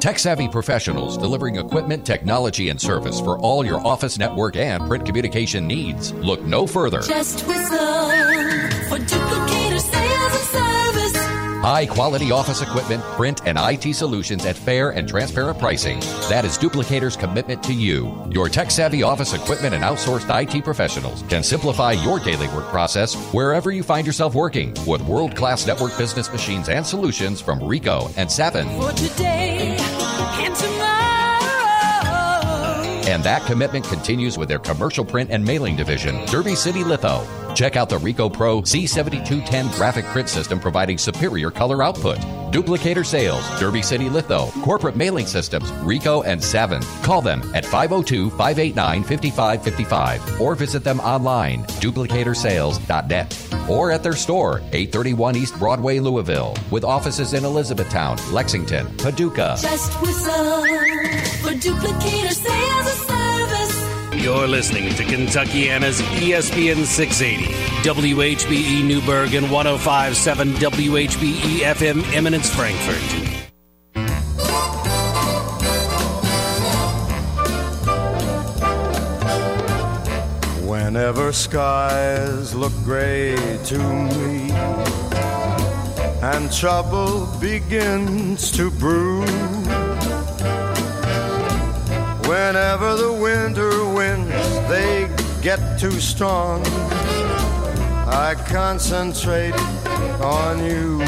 Tech savvy professionals delivering equipment, technology, and service for all your office network and print communication needs. Look no further. Just whistle High quality office equipment, print, and IT solutions at fair and transparent pricing. That is Duplicator's commitment to you. Your tech savvy office equipment and outsourced IT professionals can simplify your daily work process wherever you find yourself working with world class network business machines and solutions from Ricoh and Savin. For today and tomorrow. And that commitment continues with their commercial print and mailing division, Derby City Litho. Check out the Ricoh Pro C7210 graphic print system providing superior color output. Duplicator Sales, Derby City Litho, Corporate Mailing Systems, Ricoh and Savin. Call them at 502 589 5555 or visit them online, duplicatorsales.net, or at their store, 831 East Broadway, Louisville, with offices in Elizabethtown, Lexington, Paducah. Just whistle duplicator sales and service. You're listening to Kentuckiana's ESPN 680, WHBE Newburgh, and 1057 WHBE FM Eminence, Frankfort. Whenever skies look gray to me and trouble begins to brew, whenever the winter winds they get too strong, I concentrate on you.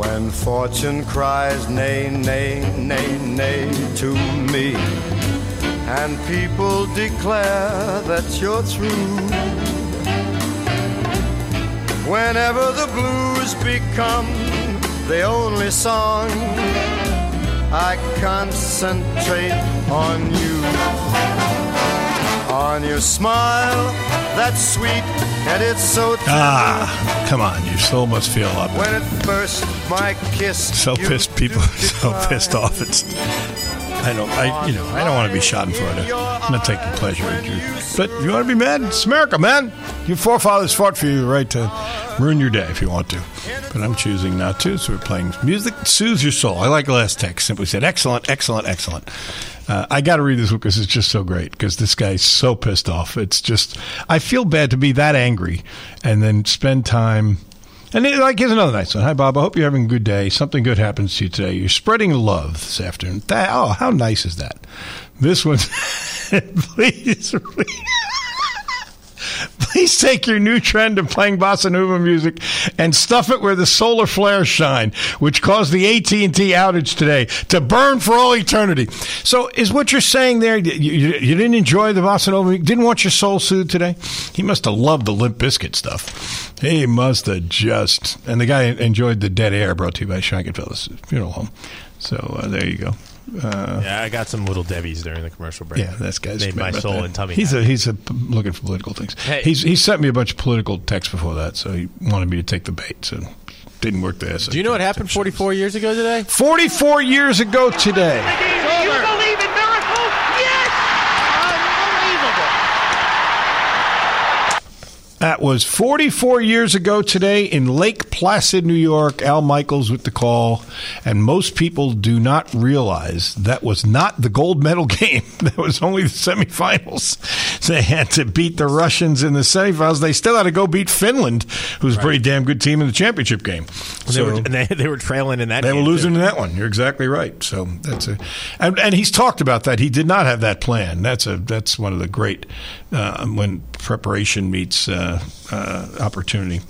When fortune cries nay, nay, nay, nay to me and people declare that you're through. Whenever the blues become the only song, I concentrate on you. On your smile, that's sweet, and it's so. Ah, come on. Your soul must feel up. When at first my kiss So pissed. People are so pissed off. It's. I don't. I you know. I don't want to be Schadenfreude. I'm not taking pleasure in you. But you want to be mad, it's America, man. Your forefathers fought for you right to ruin your day if you want to. But I'm choosing not to. So we're playing music soothes your soul. I like last text. Simply said, excellent, excellent, excellent. Uh, I got to read this one because it's just so great. Because this guy's so pissed off. It's just. I feel bad to be that angry and then spend time. And it, like, here's another nice one. Hi, Bob. I hope you're having a good day. Something good happens to you today. You're spreading love this afternoon. That, oh, how nice is that? This one, please, please, please take your new trend of playing bossa nova music and stuff it where the solar flares shine, which caused the AT and T outage today to burn for all eternity. So, is what you're saying there? You, you, didn't enjoy the bossa nova? Didn't want your soul soothed today? He must have loved the Limp Bizkit stuff. He must have just. And the guy enjoyed the dead air brought to you by Scheikenfeld's funeral home. So uh, there you go. Uh, Yeah, I got some little Debbie's during the commercial break. yeah, that's guy's made my soul that. and tummy. He's a he's a p- looking for political things. Hey. He's he sent me a bunch of political texts before that, so he wanted me to take the bait. So didn't work there. So Do you know what happened 44 years ago today? Forty four years ago today. You believe in miracles? Yes! Unbelievable. That was 44 years ago today in Lake Placid, New York. Al Michaels with the call. And most people do not realize that was not the gold medal game. That was only the semifinals. They had to beat the Russians in the semifinals. They still had to go beat Finland, who's a pretty damn good team in the championship game. They, were, and they, they were trailing in that They were losing too. in that one. You're exactly right. So that's a, and, and he's talked about that. He did not have that plan. That's a that's one of the great uh, when preparation meets uh, uh, opportunity.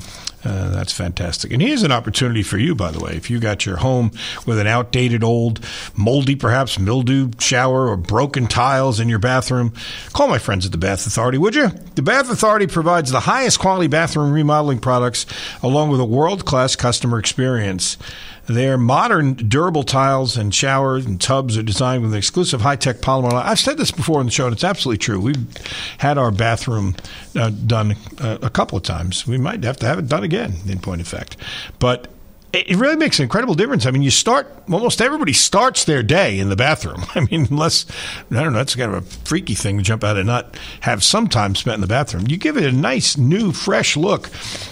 Uh, that's fantastic. And here's an opportunity for you, by the way. If you got your home with an outdated, old, moldy, perhaps mildew shower or broken tiles in your bathroom, call my friends at the Bath Authority, would you? The Bath Authority provides the highest quality bathroom remodeling products along with a world class customer experience. Their modern, durable tiles and showers and tubs are designed with an exclusive high-tech polymer. I've said this before in the show, and it's absolutely true. We've had our bathroom uh, done uh, a couple of times. We might have to have it done again, in point of fact. But it really makes an incredible difference. I mean, you start almost everybody starts their day in the bathroom. I mean, unless I don't know, that's kind of a freaky thing to jump out and not have some time spent in the bathroom. You give it a nice, new, fresh look.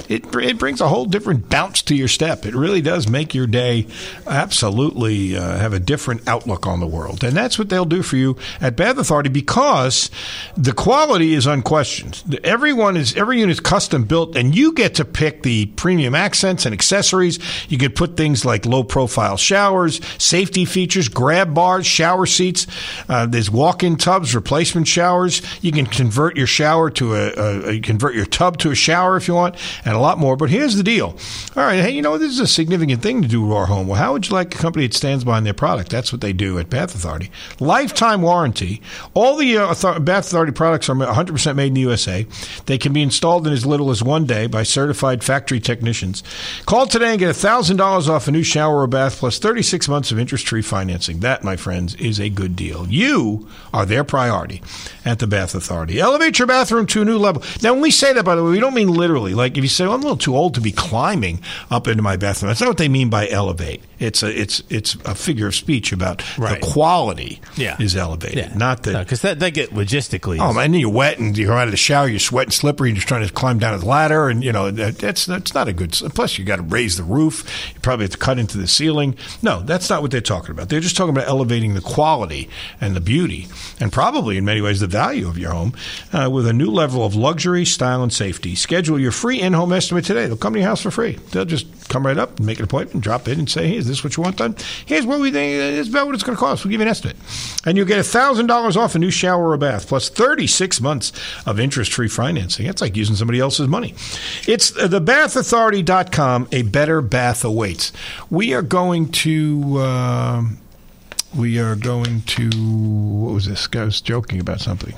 It it brings a whole different bounce to your step. It really does make your day absolutely uh, have a different outlook on the world, and that's what they'll do for you at Bath Authority because the quality is unquestioned. Everyone is every unit is custom built, and you get to pick the premium accents and accessories. Can put things like low profile showers, safety features, grab bars, shower seats. Uh, there's walk in tubs, replacement showers. You can convert your shower to a, a, a convert your tub to a shower if you want, and a lot more. But here's the deal. All right, hey, you know this is a significant thing to do to our home. Well, how would you like a company that stands behind their product? That's what they do at Bath Authority. Lifetime warranty. All the uh, Bath Authority products are 100% made in the USA. They can be installed in as little as one day by certified factory technicians. Call today and get $1,000 off a new shower or bath plus 36 months of interest free financing. That, my friends, is a good deal. You are their priority at the Bath Authority. Elevate your bathroom to a new level. Now, when we say that, by the way, we don't mean literally. Like if you say, well, I'm a little too old to be climbing up into my bathroom, that's not what they mean by elevate. It's a it's it's a figure of speech about Right. the quality Yeah. is elevated, not the because that they get logistically. Oh man, you're wet and you come out of the shower, you're sweating, slippery, and you're trying to climb down the ladder, and you know that, that's that's not a good. Plus, you got to raise the roof. You probably have to cut into the ceiling. No, that's not what they're talking about. They're just talking about elevating the quality and the beauty, and probably in many ways the value of your home uh, with a new level of luxury, style, and safety. Schedule your free in-home estimate today. They'll come to your house for free. They'll just come right up and make an appointment, drop in, and say, "Hey, is this what you want done? Here's what we think. It's about what it's going to cost. We'll give you an estimate, and you'll get thousand dollars off a new shower or bath, plus thirty-six months of interest-free financing. That's like using somebody else's money. It's uh, thebathauthority.com. A better bath awaits. We are going to. um we are going to. What was this? Guy was joking about something.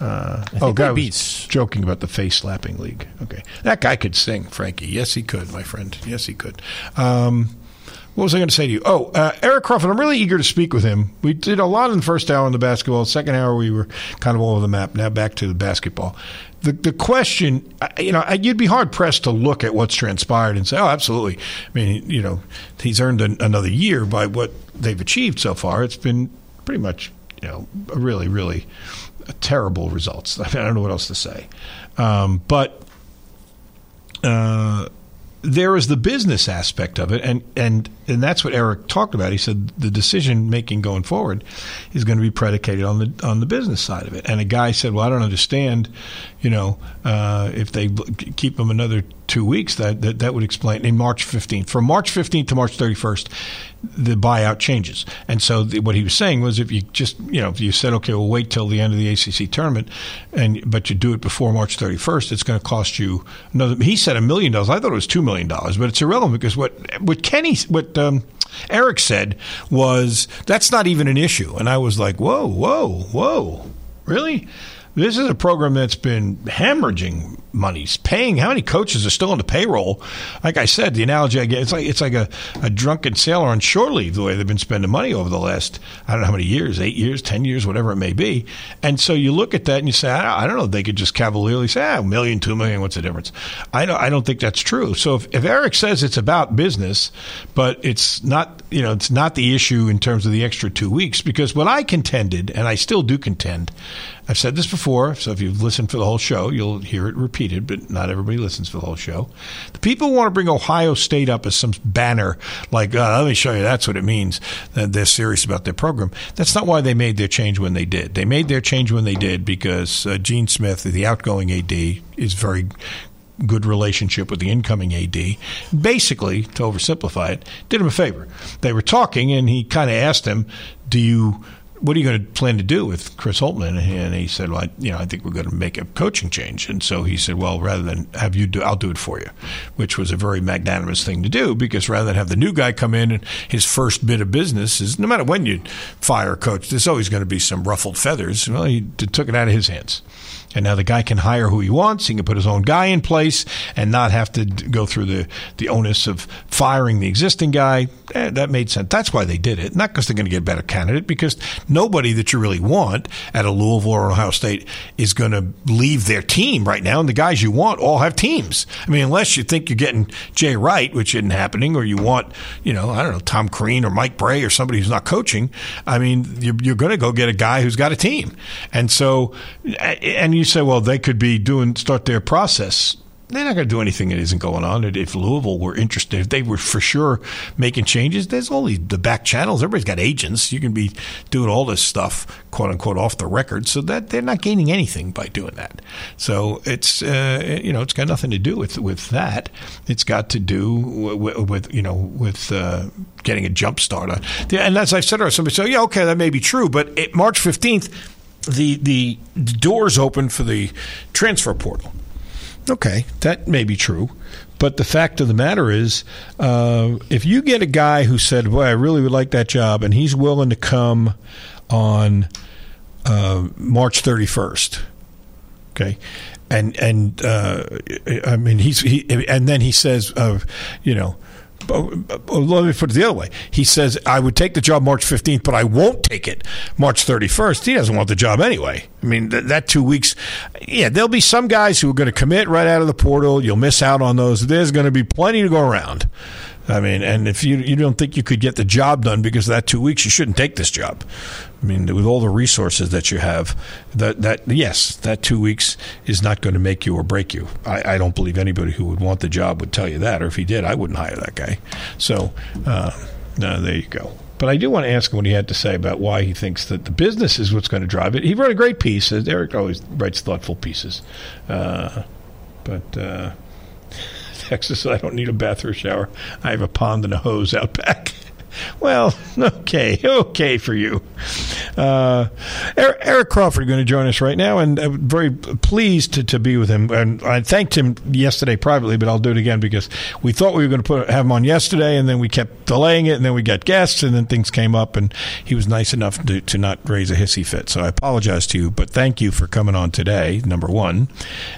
Uh, oh, guy they was joking about the face slapping league. Okay, that guy could sing, Frankie. Yes, he could, my friend. Yes, he could. Um, what was I going to say to you? Oh, uh, Eric Crawford. I'm really eager to speak with him. We did a lot in the first hour on the basketball. Second hour, we were kind of all over the map. Now back to the basketball. The the question, you know, you'd be hard pressed to look at what's transpired and say, oh, absolutely. I mean, you know, he's earned an, another year by what they've achieved so far. It's been pretty much, you know, really, really terrible results. I, mean, I don't know what else to say. Um, but uh, there is the business aspect of it, and and and that's what Eric talked about. He said the decision making going forward is going to be predicated on the on the business side of it. And a guy said, "Well, I don't understand, you know, uh, if they keep him another two weeks, that that, that would explain in March 15th. From March 15th to March 31st, the buyout changes. And so the, what he was saying was, if you just you know, if you said, okay, we'll wait till the end of the ACC tournament, and but you do it before March 31st, it's going to cost you another. He said a million dollars. I thought it was two million dollars, but it's irrelevant because what what Kenny what um, Eric said was that's not even an issue. And I was like, whoa, whoa, whoa, really? This is a program that's been hemorrhaging monies, paying. How many coaches are still on the payroll? Like I said, the analogy I get, it's like it's like a, a drunken sailor on shore leave. The way they've been spending money over the last I don't know how many years, eight years, ten years, whatever it may be. And so you look at that and you say, I, I don't know. They could just cavalierly say, ah, a million, two million. What's the difference? I don't. I don't think that's true. So if, if Eric says it's about business, but it's not, you know, it's not the issue in terms of the extra two weeks. Because what I contended, and I still do contend, I've said this before, so if you've listened for the whole show, you'll hear it repeated, but not everybody listens to the whole show. The people want to bring Ohio State up as some banner, like, uh, let me show you that's what it means, that they're serious about their program. That's not why they made their change when they did. They made their change when they did because uh, Gene Smith, the outgoing AD, is very good relationship with the incoming AD. Basically, to oversimplify it, did him a favor. They were talking, and he kind of asked him, "Do you?" What are you going to plan to do with Chris Holtmann? And he said, "Well, I, you know, I think we're going to make a coaching change." And so he said, "Well, rather than have you do, I'll do it for you," which was a very magnanimous thing to do because rather than have the new guy come in and his first bit of business is no matter when you fire a coach, there's always going to be some ruffled feathers. Well, he took it out of his hands. And now the guy can hire who he wants. He can put his own guy in place and not have to go through the, the onus of firing the existing guy. Eh, that made sense. That's why they did it. Not because they're going to get a better candidate, because nobody that you really want at a Louisville or Ohio State is going to leave their team right now. And the guys you want all have teams. I mean, unless you think you're getting Jay Wright, which isn't happening, or you want, you know, I don't know, Tom Crean or Mike Brey or somebody who's not coaching. I mean, you're, you're going to go get a guy who's got a team. And so, and you say, well, they could be doing, start their process they're not going to do anything that isn't going on. If Louisville were interested, if they were for sure making changes, there's all these the back channels. Everybody's got agents. You can be doing all this stuff, quote unquote, off the record. So that they're not gaining anything by doing that. So it's uh, you know it's got nothing to do with with that. It's got to do with, with you know with uh, getting a jump start. on- And as I said, earlier, somebody said, yeah, okay, that may be true, but it, March fifteenth, the the doors open for the transfer portal. Okay, that may be true. But the fact of the matter is, uh, if you get a guy who said, Boy, I really would like that job, and he's willing to come on uh, March 31st, okay, and and uh, I mean he's he and then he says, uh, you know. Oh, Let me put it the other way. He says, I would take the job March 15th, but I won't take it March 31st. He doesn't want the job anyway. I mean, th- that two weeks, yeah, there'll be some guys who are going to commit right out of the portal. You'll miss out on those. There's going to be plenty to go around. I mean, and if you you don't think you could get the job done because of that two weeks, you shouldn't take this job. I mean, with all the resources that you have, that that yes, that two weeks is not going to make you or break you. I, I don't believe anybody who would want the job would tell you that, or if he did, I wouldn't hire that guy. So, uh, no, there you go. But I do want to ask him what he had to say about why he thinks that the business is what's going to drive it. He wrote a great piece. Uh, Eric always writes thoughtful pieces, uh, but. Uh, Texas, I don't need a bath or a shower. I have a pond and a hose out back. Well, okay, okay for you. Uh, Eric, Crawford going to join us right now, and I'm very pleased to, to be with him. And I thanked him yesterday privately, but I'll do it again because we thought we were going to put have him on yesterday, and then we kept delaying it, and then we got guests, and then things came up, and he was nice enough to, to not raise a hissy fit. So I apologize to you, but thank you for coming on today. Number one,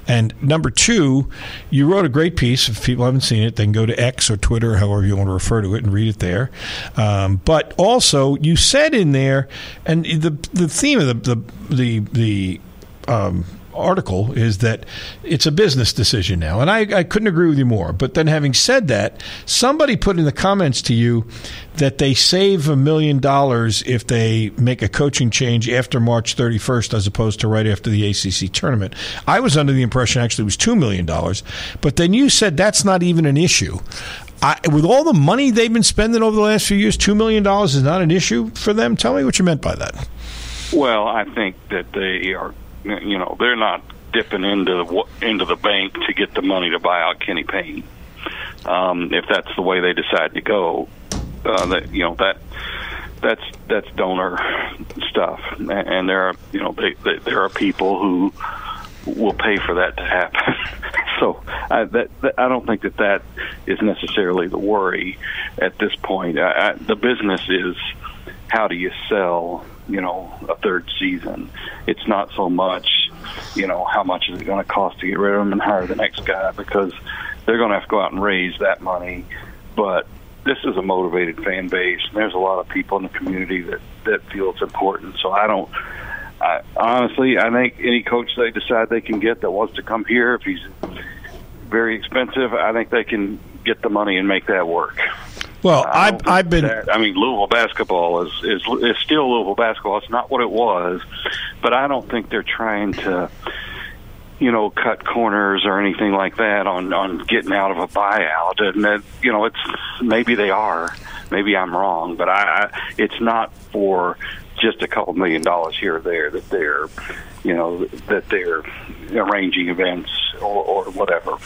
and number two, you wrote a great piece. If people haven't seen it, they can go to X or Twitter, however you want to refer to it, and read it there. Um, but also, you said in there, and the the theme of the the the, the um, article is that it's a business decision now, and I, I couldn't agree with you more. But then, having said that, somebody put in the comments to you that they save a million dollars if they make a coaching change after March 31st as opposed to right after the ACC tournament. I was under the impression actually it was $2 million, but then you said that's not even an issue. I, with all the money they've been spending over the last few years, $2 million is not an issue for them? Tell me what you meant by that. Well, I think that they are, you know, they're not dipping into the, into the bank to get the money to buy out Kenny Payne. Um, if that's the way they decide to go, uh, that you know that that's that's donor stuff, and, and there are you know they, they, there are people who will pay for that to happen. so I, that, that I don't think that that is necessarily the worry at this point. I, I, the business is how do you sell you know a third season it's not so much you know how much is it going to cost to get rid of them and hire the next guy because they're going to have to go out and raise that money but this is a motivated fan base and there's a lot of people in the community that that feel it's important so i don't I, honestly i think any coach they decide they can get that wants to come here if he's very expensive i think they can get the money and make that work Well, I I've, I've been. That, I mean, Louisville basketball is, is is still Louisville basketball. It's not what it was, but I don't think they're trying to, you know, cut corners or anything like that on on getting out of a buyout. And that, you know, it's maybe they are. Maybe I'm wrong, but I, I it's not for just a couple million dollars here or there that they're, you know, that they're arranging events or, or whatever.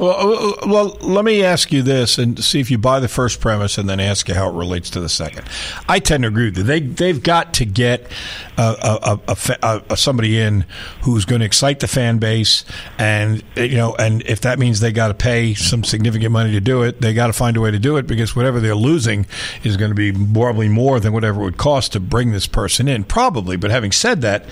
Well, uh, well, let me ask you this and see if you buy the first premise, and then ask you how it relates to the second. I tend to agree with you. They they've got to get a, a, a, a, a somebody in who's going to excite the fan base, and you know, and if that means they got to pay some significant money to do it, they got to find a way to do it because whatever they're losing is going to be probably more than whatever it would cost to bring this person in, probably. But having said that,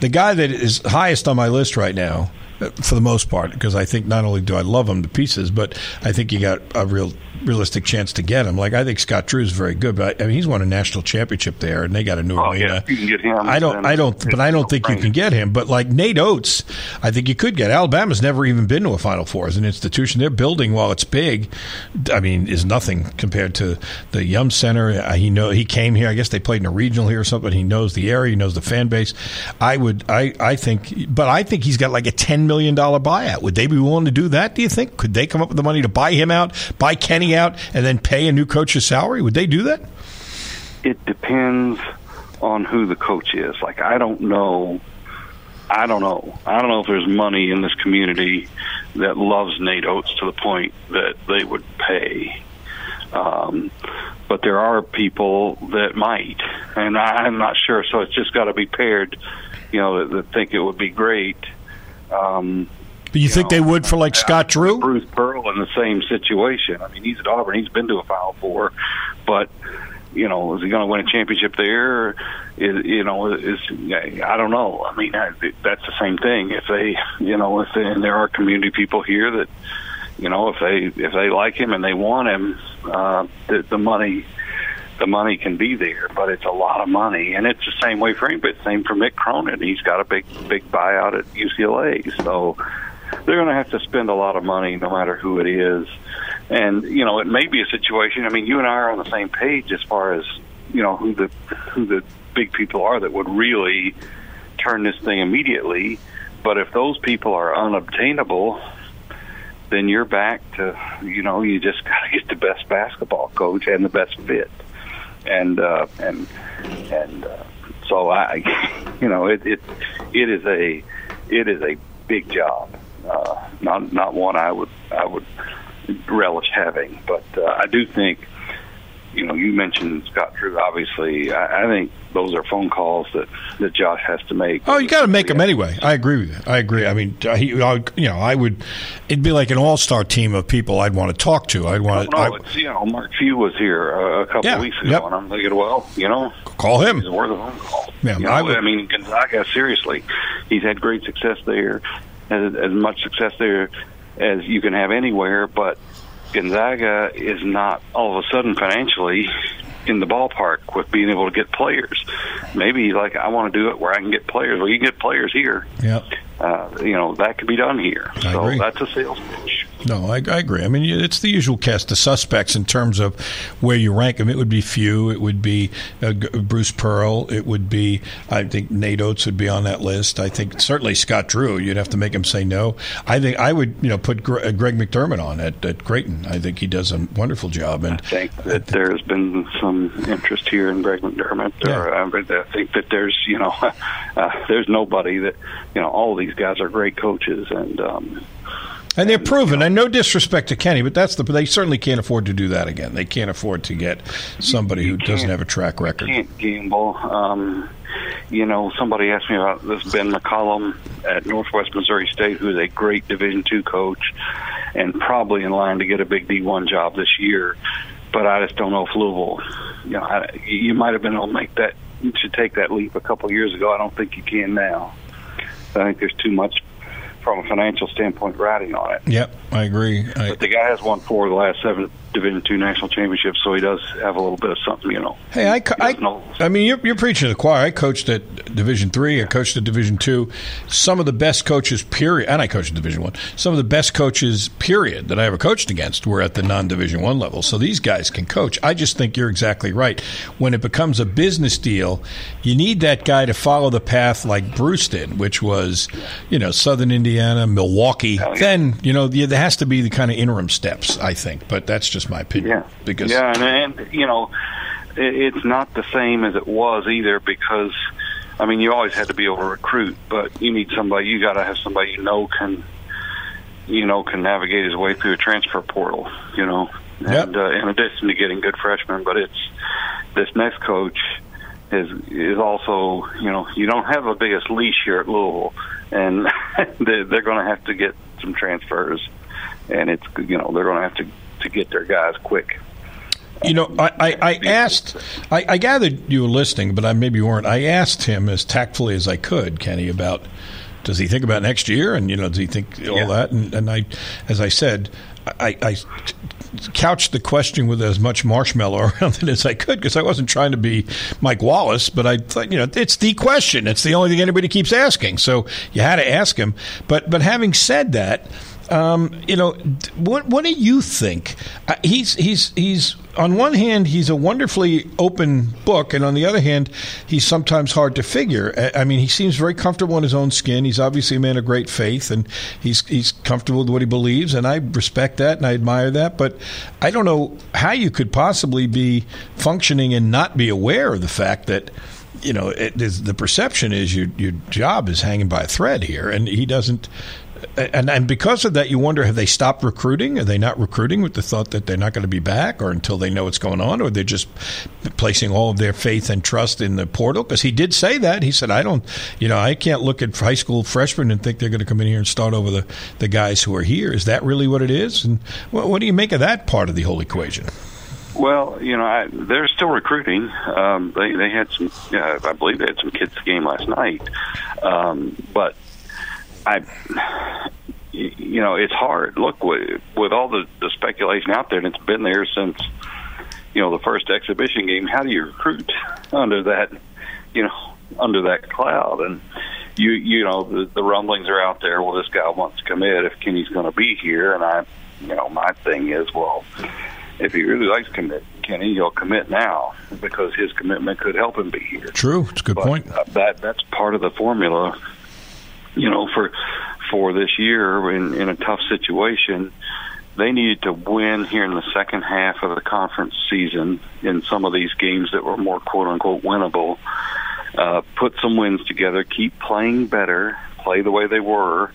the guy that is highest on my list right now uh, for the most part, because I think not only do I love him to pieces, but I think you got a real realistic chance to get him. Like I think Scott Drew is very good, but I, I mean he's won a national championship there, and they got a new Oh, arena. yeah, you can get him, I don't, I don't, but I don't think you can get him. But like Nate Oats, I think you could get. Alabama's never even been to a Final Four as an institution. Their building, while it's big, I mean, is nothing compared to the Yum Center. Uh, He know he came here. I guess they played in a regional here or something. He knows the area. He knows the fan base. I would, I, I think, but I think he's got like a ten million dollar buyout. Would they be willing to do that? Do you think? Could they come up with the money to buy him out, buy Kenny out, and then pay a new coach's salary? Would they do that? it depends on who the coach is. Like I don't know. I don't know. I don't know if there's money in this community that loves Nate Oats to the point that they would pay. Um, but there are people that might, and I, I'm not sure. So it's just got to be paired. You know, that, that think it would be great. Um, Do you, think know, they would for like Scott Drew? Bruce Pearl in the same situation. I mean, he's at Auburn. He's been to a Final Four, but you know, is he going to win a championship there? Is you know, is I don't know. I mean, that's the same thing. If they, you know, if they, and there are community people here that, you know, if they if they like him and they want him, uh, the, the money. The money can be there, but it's a lot of money, and it's the same way for him. But same for Mick Cronin. He's got a big, big buyout at UCLA, so they're going to have to spend a lot of money, no matter who it is. And you know, it may be a situation. I mean, you and I are on the same page as far as you know who the who the big people are that would really turn this thing immediately. But if those people are unobtainable, then you're back to you know you just got to get the best basketball coach and the best fit, and uh, and and uh, so I, you know, it it it is a it is a big job, uh, not not one I would I would relish having, but uh, I do think. You know, you mentioned Scott Drew. Obviously, I, I think those are phone calls that, that Josh has to make. Oh, you got to make them anyway. I agree with you. I agree. I mean, he, I, you know, I would. It'd be like an all-star team of people I'd want to talk to. I'd want to No, Oh, it's, you know, Mark Few was here uh, a couple Yeah, weeks ago, yep. and I'm thinking, well, you know, call him. he's worth a phone call. Yeah, you know, I I, mean, Gonzaga, seriously, he's had great success there, as, as much success there as you can have anywhere, but Gonzaga is not all of a sudden financially in the ballpark with being able to get players. Maybe like I want to do it where I can get players. Well, you can get players here. Yep. Uh, you know that could be done here. I so agree. that's a sales pitch. No, I, I agree. I mean, it's the usual cast of suspects in terms of where you rank them. It would be Few. It would be uh, Bruce Pearl. It would be, I think, Nate Oats would be on that list. I think certainly Scott Drew. You'd have to make him say no. I think I would, you know, put uh, Greg McDermott on at, at Creighton. I think he does a wonderful job. And I think that there's been some interest here in Greg McDermott. Yeah. Or, uh, I think that there's, you know, uh, there's nobody that, you know, all these guys are great coaches, and um, And they're proven. And no disrespect to Kenny, but that's the. They certainly can't afford to do that again. They can't afford to get somebody who doesn't have a track record. can't gamble. Um, you know, somebody asked me about this Ben McCollum at Northwest Missouri State, who's a great Division two coach, and probably in line to get a big D one job this year. But I just don't know if Louisville, you know, I, you might have been able to make that to take that leap a couple of years ago. I don't think you can now. I think there's too much from a financial standpoint riding on it. Yep, I agree. I, But the guy has won four of the last seven Division two national championships, so he does have a little bit of something, you know. Hey, I, co- He doesn't know- I, I mean, you're, you're preaching to the choir. I coached at Division three. I coached at Division two. Some of the best coaches, period, and I coached at Division one. Some of the best coaches, period, that I ever coached against were at the non-Division one level. So these guys can coach. I just think you're exactly right. When it becomes a business deal, you need that guy to follow the path like Bruce did, which was, you know, Southern Indiana, Milwaukee. Yeah. Then you know, there has to be the kind of interim steps. I think, but that's just my opinion. Yeah, because yeah, and, and you know, it, it's not the same as it was either because, I mean, you always had to be able to recruit, but you need somebody. You got to have somebody you know can you know, can navigate his way through a transfer portal. You know, and uh, in addition to getting good freshmen, but it's this next coach is is also you know you don't have the biggest leash here at Louisville, and they're going to have to get some transfers, and it's you know they're going to have to to get their guys quick. You know, I, I, I asked, I, I gathered you were listening, but I maybe you weren't. I asked him as tactfully as I could, Kenny, about does he think about next year, and you know, does he think all Yeah. that? And, and I, as I said, I, I couched the question with as much marshmallow around it as I could because I wasn't trying to be Mike Wallace, but I thought, you know, it's the question. It's the only thing anybody keeps asking, so you had to ask him. But but having said that. Um, you know, what what do you think? Uh, he's he's he's on one hand he's a wonderfully open book, and on the other hand, he's sometimes hard to figure. I, I mean, he seems very comfortable in his own skin. He's obviously a man of great faith, and he's he's comfortable with what he believes, and I respect that and I admire that. But I don't know how you could possibly be functioning and not be aware of the fact that you know, the perception is your your job is hanging by a thread here, and he doesn't. And and because of that, you wonder: have they stopped recruiting? Are they not recruiting with the thought that they're not going to be back, or until they know what's going on, or they're just placing all of their faith and trust in the portal? Because he did say that. He said, "I don't, you know, I can't look at high school freshmen and think they're going to come in here and start over the the guys who are here." Is that really what it is? And what, what do you make of that part of the whole equation? Well, you know, I, they're still recruiting. Um, they they had some, uh, I believe they had some kids game last night, um, but I, you know, it's hard. Look, with, with all the, the speculation out there, and it's been there since, you know, the first exhibition game. How do you recruit under that, you know, under that cloud? And you, you know, the, the rumblings are out there. Well, this guy wants to commit if Kenny's going to be here, and I, you know, my thing is, well, if he really likes commit Kenny, he'll commit now because his commitment could help him be here. True, it's a good But, point. uh, that that's part of the formula, you know, for for this year in in a tough situation. They needed to win here in the second half of the conference season in some of these games that were more quote unquote winnable. Uh, put some wins together, keep playing better, play the way they were,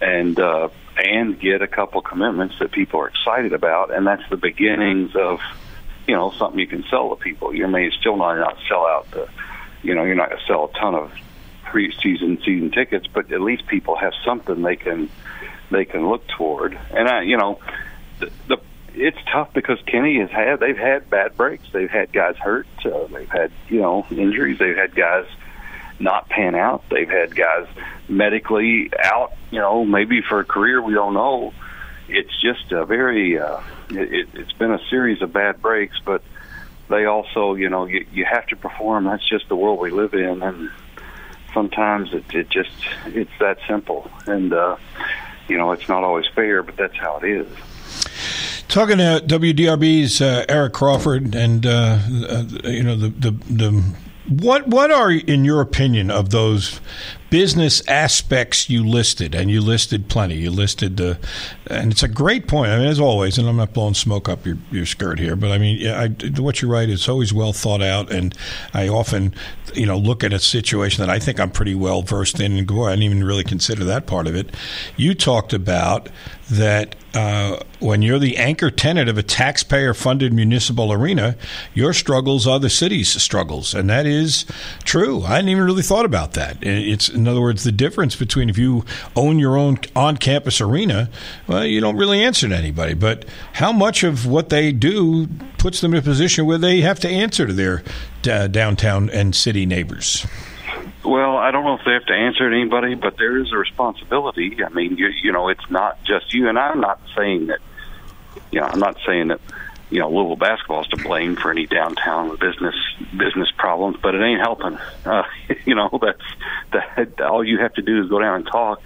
and uh, and get a couple commitments that people are excited about, and that's the beginnings of you know something you can sell to people. You may still not not sell out the you know you're not going to sell a ton of preseason season tickets, but at least people have something they can they can look toward. And I you know the, the it's tough because Kenny has had they've had bad breaks. They've had guys hurt. Uh, they've had you know injuries. They've had guys not pan out. They've had guys medically out. You know maybe for a career we don't know. It's just a very uh, it- it's been a series of bad breaks, but they also you know you, you have to perform. That's just the world we live in, and sometimes it, it just it's that simple. And uh, you know it's not always fair, but that's how it is. Talking to WDRB's uh, Eric Crawford, and uh, uh, you know the, the the what what are in your opinion of those business aspects you listed, and you listed plenty. You listed the, and it's a great point. I mean, as always, and I'm not blowing smoke up your, your skirt here, but I mean, I, what you write is always well thought out, and I often, you know, look at a situation that I think I'm pretty well versed in, and go, I didn't even really consider that part of it. You talked about that uh, when you're the anchor tenant of a taxpayer-funded municipal arena, your struggles are the city's struggles, and that is true. I hadn't even really thought about that. It's in other words, the difference between if you own your own on-campus arena, well, you don't really answer to anybody. But how much of what they do puts them in a position where they have to answer to their uh, downtown and city neighbors? Well, I don't know if they have to answer to anybody, but there is a responsibility. I mean, you, you know, it's not just you. And I'm not saying that, you know, I'm not saying that, you know, Louisville basketball is to blame for any downtown business business problems, but it ain't helping. Uh, you know, that's that. All you have to do is go down and talk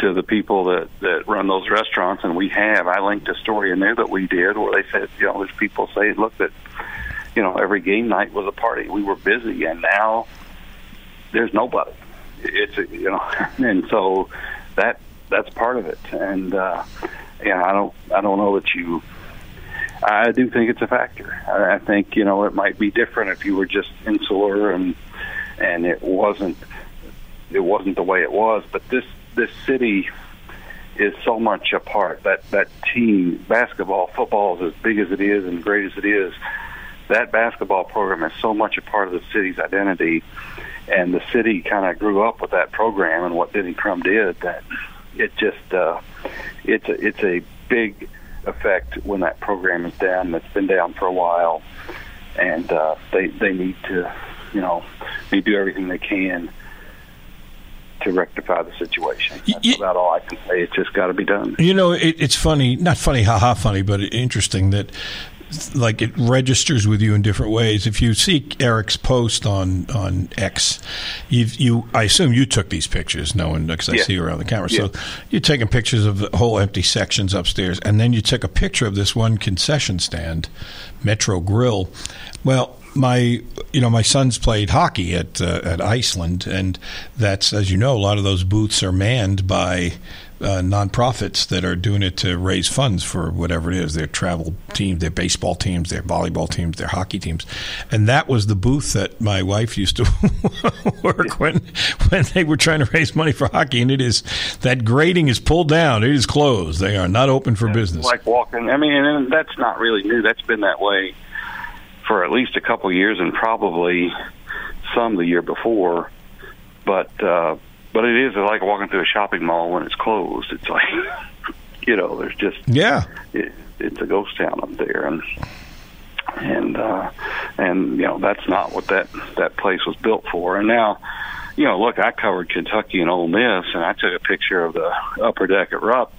to the people that that run those restaurants, and we have. I linked a story in there that we did where they said, you know, there's people say, look, that you know, every game night was a party. We were busy, and now there's nobody. It's you know, and so that that's part of it. And uh, yeah, I don't I don't know that you. I do think it's a factor. I think you know it might be different if you were just insular and and it wasn't it wasn't the way it was. But this this city is so much a part. That that team basketball, football is as big as it is and great as it is. That basketball program is so much a part of the city's identity, and the city kind of grew up with that program and what Denny Crum did. That it just uh, it's a, it's a big effect when that program is down. That's been down for a while, and uh, they they need to you know they do everything they can to rectify the situation. That's Y- y- about all I can say. It's just got to be done. You know, it, it's funny, not funny, haha, funny, but interesting that like it registers with you in different ways. If you see Eric's post on on X, you you I assume you took these pictures, knowing because I Yeah. see you around the camera. So you're taking pictures of the whole empty sections upstairs, and then you took a picture of this one concession stand, Metro Grill. Well. My, you know, my sons played hockey at uh, at Iceland, and that's, as you know, a lot of those booths are manned by uh, nonprofits that are doing it to raise funds for whatever it is their travel teams, their baseball teams, their volleyball teams, their hockey teams. And that was the booth that my wife used to work when when they were trying to raise money for hockey. And it is that grading is pulled down, it is closed. They are not open for business. Like walking. I mean, and that's not really new. That's been that way for at least a couple years, and probably some the year before. But uh, but it is like walking through a shopping mall when it's closed. It's like you know, there's just yeah. it, it's a ghost town up there, and and uh, and you know that's not what that that place was built for. And now, you know, look, I covered Kentucky and Ole Miss, and I took a picture of the upper deck at Rupp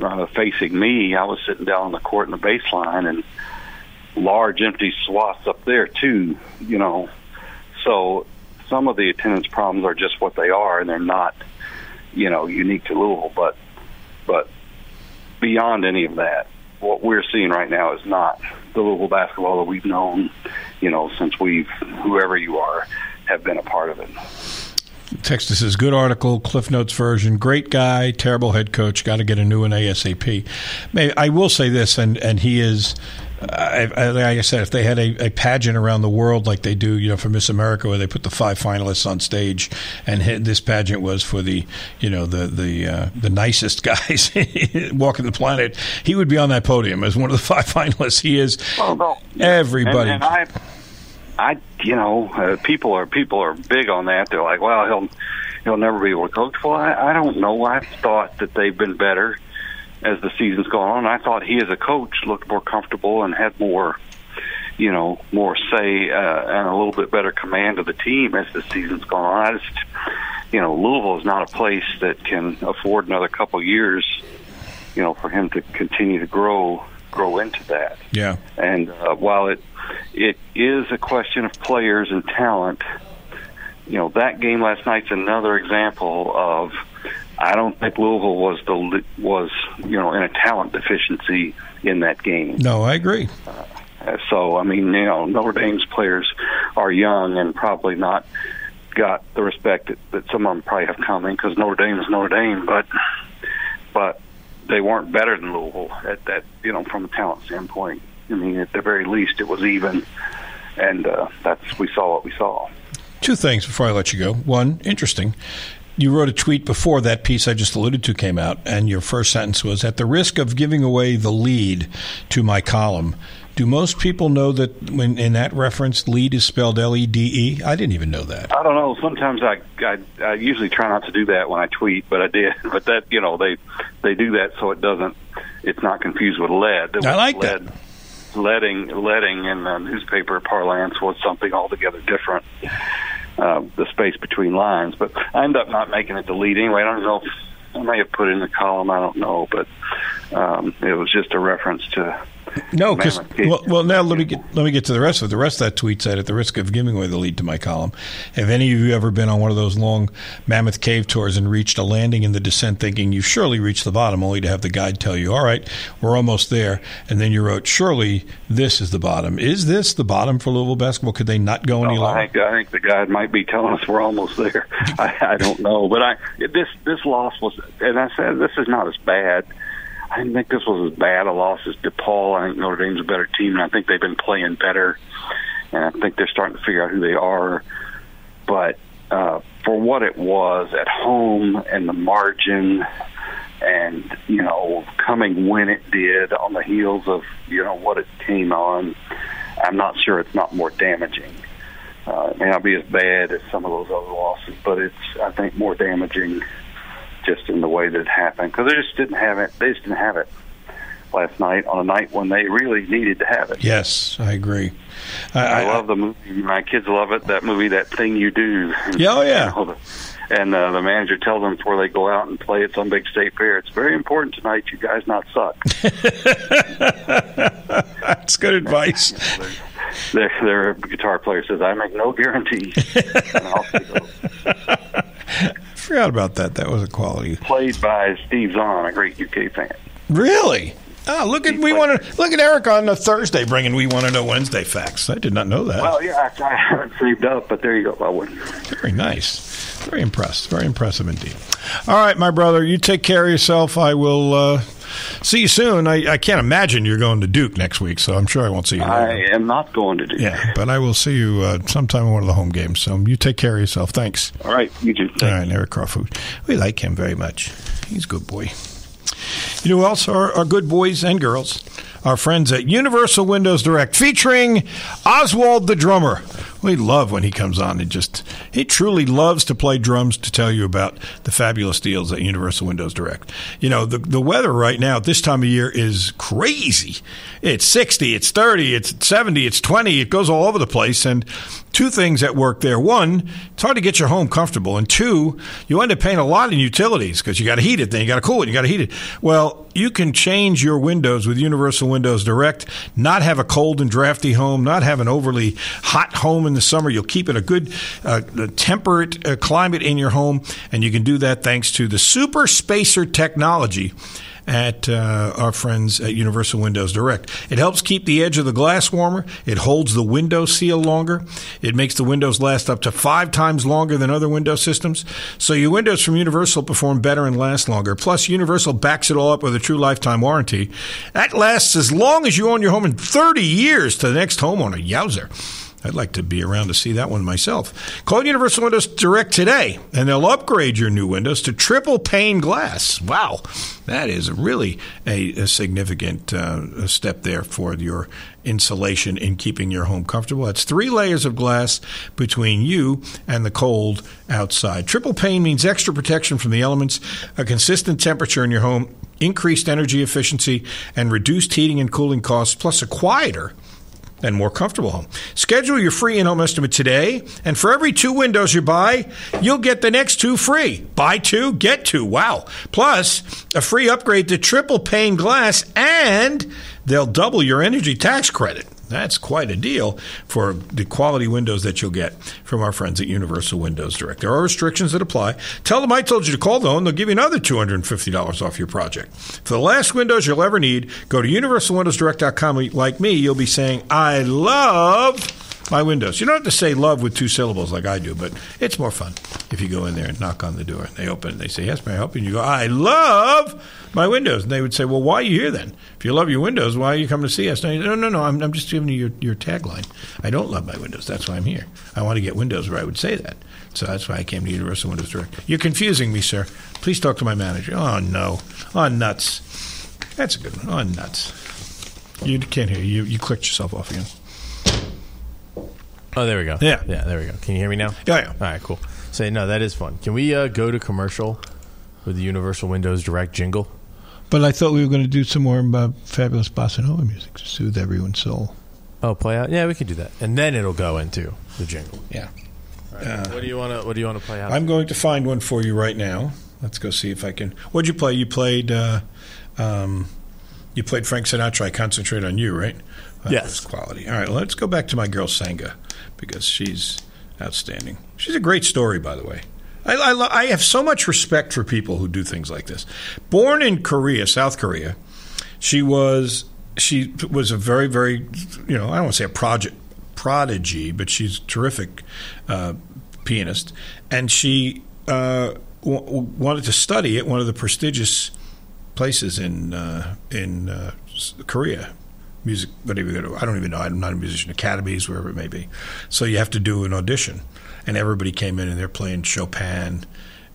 uh, facing me. I was sitting down on the court in the baseline, and large empty swaths up there too. You know, so some of the attendance problems are just what they are, and they're not, you know, unique to Louisville. But but beyond any of that, what we're seeing right now is not the Louisville basketball that we've known, you know, since we've whoever you are have been a part of it. Texas says, good article, Cliff Notes version. Great guy, terrible head coach. Got to get a new one ASAP. May I will say this, and, and he is, I, I, like I said, if they had a, a pageant around the world like they do, you know, for Miss America, where they put the five finalists on stage, and hit, this pageant was for the, you know, the the uh, the nicest guys walking the planet, he would be on that podium as one of the five finalists. He is. Well, no. Everybody. And, and I, I, you know, uh, people are people are big on that. They're like, well, he'll he'll never be able to coach. Well, I, I don't know. I've thought that they've been better as the season's gone on. I thought he, as a coach, looked more comfortable and had more, you know, more say uh, and a little bit better command of the team as the season's gone on. I just, you know, Louisville is not a place that can afford another couple years, you know, for him to continue to grow grow into that. Yeah. And uh, while it it is a question of players and talent, you know that game last night's another example of. I don't think Louisville was the was you know in a talent deficiency in that game. No, I agree. Uh, So I mean, you know, Notre Dame's players are young and probably not got the respect that, that some of them probably have coming because Notre Dame is Notre Dame, but but they weren't better than Louisville at that you know from a talent standpoint. I mean, at the very least, it was even, and uh, that's we saw what we saw. Two things before I let you go. One, interesting. You wrote a tweet before that piece I just alluded to came out, and your first sentence was At the risk of giving away the lead to my column, do most people know that when in that reference, lead is spelled L E D E? I didn't even know that. I don't know. Sometimes I, I I usually try not to do that when I tweet, but I did. But that you know they they do that so it doesn't it's not confused with lead. I like lead, that. Leading letting in the newspaper parlance was something altogether different. Uh, the space between lines, but I end up not making it lead anyway. I don't know. If, I may have put in the column. I don't know, but um, it was just a reference to No, because well, well, now let me get let me get to the rest of it. The rest of that tweet said, at the risk of giving away the lead to my column, have any of you ever been on one of those long Mammoth Cave tours and reached a landing in the descent, thinking you've surely reached the bottom, only to have the guide tell you, "All right, we're almost there," and then you wrote, "Surely this is the bottom." Is this the bottom for Louisville basketball? Could they not go any Oh, lower? I think I think the guide might be telling us we're almost there. I, I don't know, but I this this loss was, and I said this is not as bad. I didn't think this was as bad a loss as DePaul. I think Notre Dame's a better team, and I think they've been playing better, and I think they're starting to figure out who they are. But uh, for what it was at home and the margin and you know, coming when it did on the heels of you know what it came on, I'm not sure it's not more damaging. Uh, it may not be as bad as some of those other losses, but it's I think more damaging just in the way that it happened because they just didn't have it. They just didn't have it last night on a night when they really needed to have it. Yes, I agree. I, I love the movie. My kids love it. That movie, that thing you do. Yeah, oh, yeah. You know, the- and uh, the manager tells them before they go out and play at some big state fair, it's very important tonight you guys not suck. That's good advice. their, their guitar player says, "I make no guarantees." and off he goes. Forgot about that. That was a quality. Played by Steve Zahn, a great UK fan. Really? Oh, look at we want to look at Eric on a Thursday bringing we want to know Wednesday facts. I did not know that. Well, yeah, I, I haven't saved up, but there you go. I wouldn't. Very nice. Very impressed. Very impressive indeed. All right, my brother, you take care of yourself. I will uh, see you soon. I, I can't imagine you're going to Duke next week, so I'm sure I won't see you. I later. am not going to Duke. Yeah, but I will see you uh, sometime in one of the home games. So you take care of yourself. Thanks. All right, you too. All right, Eric Crawford. We like him very much. He's a good boy. You know who else are, are good boys and girls? Our friends at Universal Windows Direct, featuring Oswald the drummer. We love when he comes on. He just he truly loves to play drums to tell you about the fabulous deals at Universal Windows Direct. You know the the weather right now at this time of year is crazy. It's sixty, it's thirty, it's seventy, it's twenty. It goes all over the place. And two things at work there: one, it's hard to get your home comfortable, and two, you end up paying a lot in utilities because you got to heat it, then you got to cool it, you got to heat it. Well, you can change your windows with Universal Windows Direct. Not have a cold and drafty home, not have an overly hot home in the summer. You'll keep it a good uh, temperate uh, climate in your home, and you can do that thanks to the Super Spacer technology at uh, our friends at Universal Windows Direct. It helps keep the edge of the glass warmer. It holds the window seal longer. It makes the windows last up to five times longer than other window systems. So your windows from Universal perform better and last longer. Plus, Universal backs it all up with a true lifetime warranty. That lasts as long as you own your home in 30 years to the next homeowner. Yowzer. I'd like to be around to see that one myself. Call Universal Windows Direct today, and they'll upgrade your new windows to triple pane glass. Wow, that is really a, a significant uh, step there for your insulation in keeping your home comfortable. That's three layers of glass between you and the cold outside. Triple pane means extra protection from the elements, a consistent temperature in your home, increased energy efficiency, and reduced heating and cooling costs, plus a quieter and more comfortable home. Schedule your free in-home estimate today, and for every two windows you buy, you'll get the next two free. Buy two, get two. Wow. Plus, a free upgrade to triple pane glass, and they'll double your energy tax credit. That's quite a deal for the quality windows that you'll get from our friends at Universal Windows Direct. There are restrictions that apply. Tell them I told you to call, though, and they'll give you another $250 off your project. For the last windows you'll ever need, go to universalwindowsdirect.com. Like me, you'll be saying, I love my windows. You don't have to say love with two syllables like I do, but it's more fun if you go in there and knock on the door and they open and they say, Yes, may I help you? And you go, I love my windows. And they would say, Well, why are you here then? If you love your windows, why are you coming to see us? No, no, no, no. I'm, I'm just giving you your, your tagline. I don't love my windows. That's why I'm here. I want to get windows where I would say that. So that's why I came to Universal Windows Direct. You're confusing me, sir. Please talk to my manager. Oh, no. Oh, nuts. That's a good one. Oh, nuts. You can't hear you. You clicked yourself off again. Oh, there we go. Yeah. yeah, there we go. Can you hear me now? Yeah, yeah. All right, cool. Say no, that is fun. Can we uh, go to commercial with the Universal Windows Direct jingle? But I thought we were going to do some more uh, fabulous bossa nova music to soothe everyone's soul. Oh, play out. Yeah, we can do that, and then it'll go into the jingle. Yeah. what do you want to What do you want to play out? I'm going to find one for you right now. Let's go see if I can. What'd you play? You played. Uh, um, you played Frank Sinatra. I concentrate on you, right? That Yes. quality. All right. Let's go back to my girl Sangah because she's outstanding. She's a great story, by the way. I, I, lo- I have so much respect for people who do things like this. Born in Korea, South Korea, she was she was a very very you know I don't want to say a project prodigy, but she's a terrific uh, pianist, and she uh, w- w- wanted to study at one of the prestigious places in uh, in uh, Korea. Music, whatever I don't even know. I'm not a musician. Academies, wherever it may be. So you have to do an audition, and everybody came in and they're playing Chopin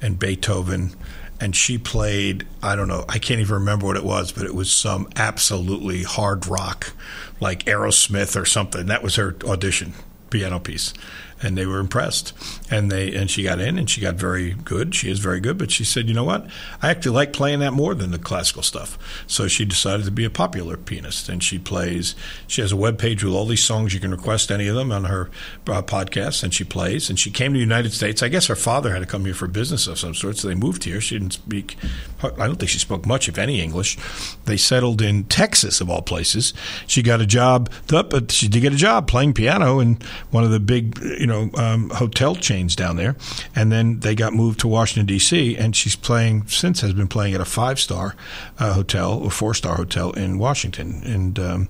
and Beethoven, and she played. I don't know. I can't even remember what it was, but it was some absolutely hard rock, like Aerosmith or something. That was her audition piano piece and they were impressed. And they and she got in and she got very good. She is very good. But she said you know what? I actually like playing that more than the classical stuff. So she decided to be a popular pianist and she plays she has a web page with all these songs you can request any of them on her uh, podcast and she plays. And she came to the united states. I guess her father had to come here for business of some sort so they moved here. She didn't speak i don't think she spoke much if any english. They settled in texas of all places. She got a job but she did get a job playing piano in one of the big you know um, hotel chains down there and then they got moved to washington d.c and she's playing since has been playing at a five star uh, hotel or four star hotel in washington and um,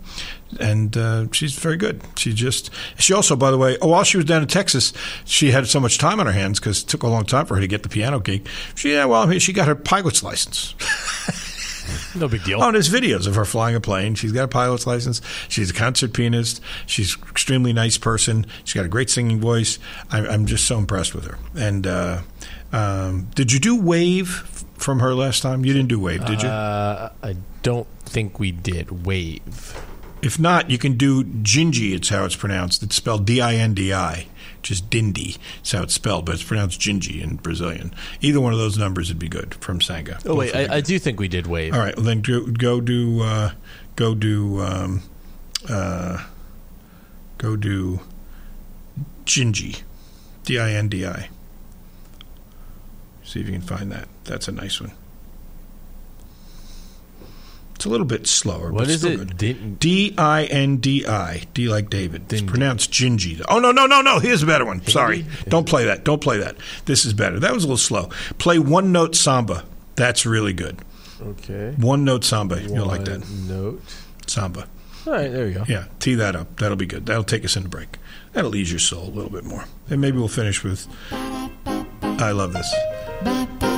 and uh, she's very good. She just she also, by the way, oh, while she was down in Texas, she had so much time on her hands because it took a long time for her to get the piano gig. She yeah, well, she got her pilot's license. No big deal. Oh, there's videos of her flying a plane. She's got a pilot's license. She's a concert pianist. She's an extremely nice person. She's got a great singing voice. I'm, I'm just so impressed with her. And uh, um, did you do Wave from her last time? You didn't do Wave, did you? Uh, I don't think we did. Wave. If not, you can do Gingy. It's how it's pronounced. It's spelled D-I-N-D-I, just Dindi. It's how it's spelled, but it's pronounced Gingy in Brazilian. Either one of those numbers would be good from Sangah. Oh wait, Both I, I do think we did wave. All right, well then go, go do uh, go do um, uh, go do Gingy, D I N D I. See if you can find that. That's a nice one. It's a little bit slower. What but is still it? D I N D I. D like David. It's pronounced Gingy. Oh no no no no! Here's a better one. Sorry, don't play that. Don't play that. This is better. That was a little slow. Play one note samba. That's really good. Okay. One note samba. You'll like that One Note. samba. All right, there you go. Yeah, tee that up. That'll be good. That'll take us in the break. That'll ease your soul a little bit more. And maybe we'll finish with. I love this.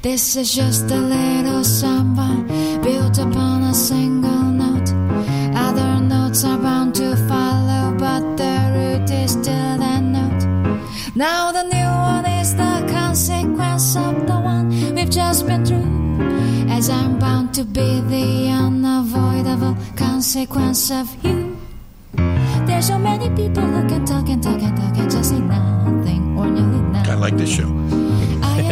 This is just a little samba built upon a single note. Other notes are bound to follow, but the root is still that note. Now the new one is the consequence of the one we've just been through. As I'm bound to be the unavoidable consequence of you. There's so many people who can talk and talk and talk and just say nothing or nearly nothing. I like this show.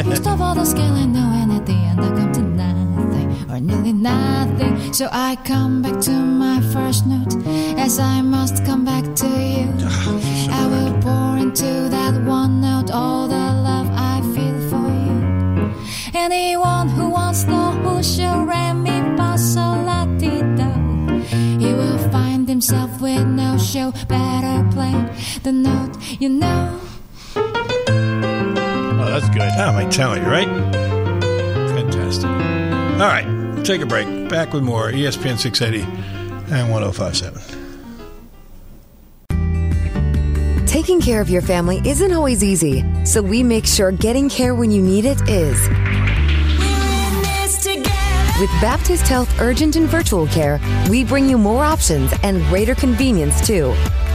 Used of all the skill I know, and at the end I come to nothing or nearly nothing. So I come back to my first note, as I must come back to you. Ah, I will pour into that one note all the love I feel for you. Anyone who wants the who shall re mi fa sol la he will find himself with no show. Better play the note, you know. Oh, that's good. How am I telling you, right? Fantastic. All right, take a break. Back with more ESPN 680 and 1057. Taking care of your family isn't always easy, so we make sure getting care when you need it is. With Baptist Health Urgent and Virtual Care, we bring you more options and greater convenience too.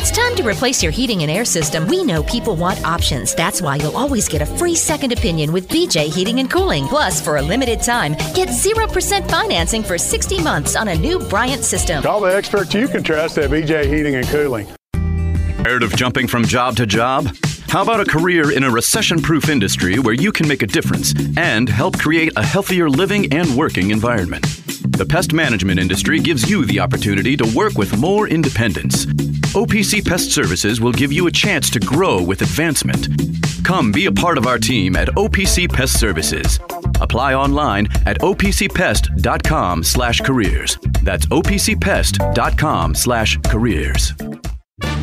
It's time to replace your heating and air system, we know people want options. That's why you'll always get a free second opinion with BJ Heating and Cooling. Plus, for a limited time, get 0% financing for 60 months on a new Bryant system. Call the experts you can trust at BJ Heating and Cooling. Tired of jumping from job to job? How about a career in a recession proof industry where you can make a difference and help create a healthier living and working environment? The pest management industry gives you the opportunity to work with more independence. OPC Pest Services will give you a chance to grow with advancement. Come be a part of our team at OPC Pest Services. Apply online at opcpest.com slash careers. That's opcpest.com slash careers.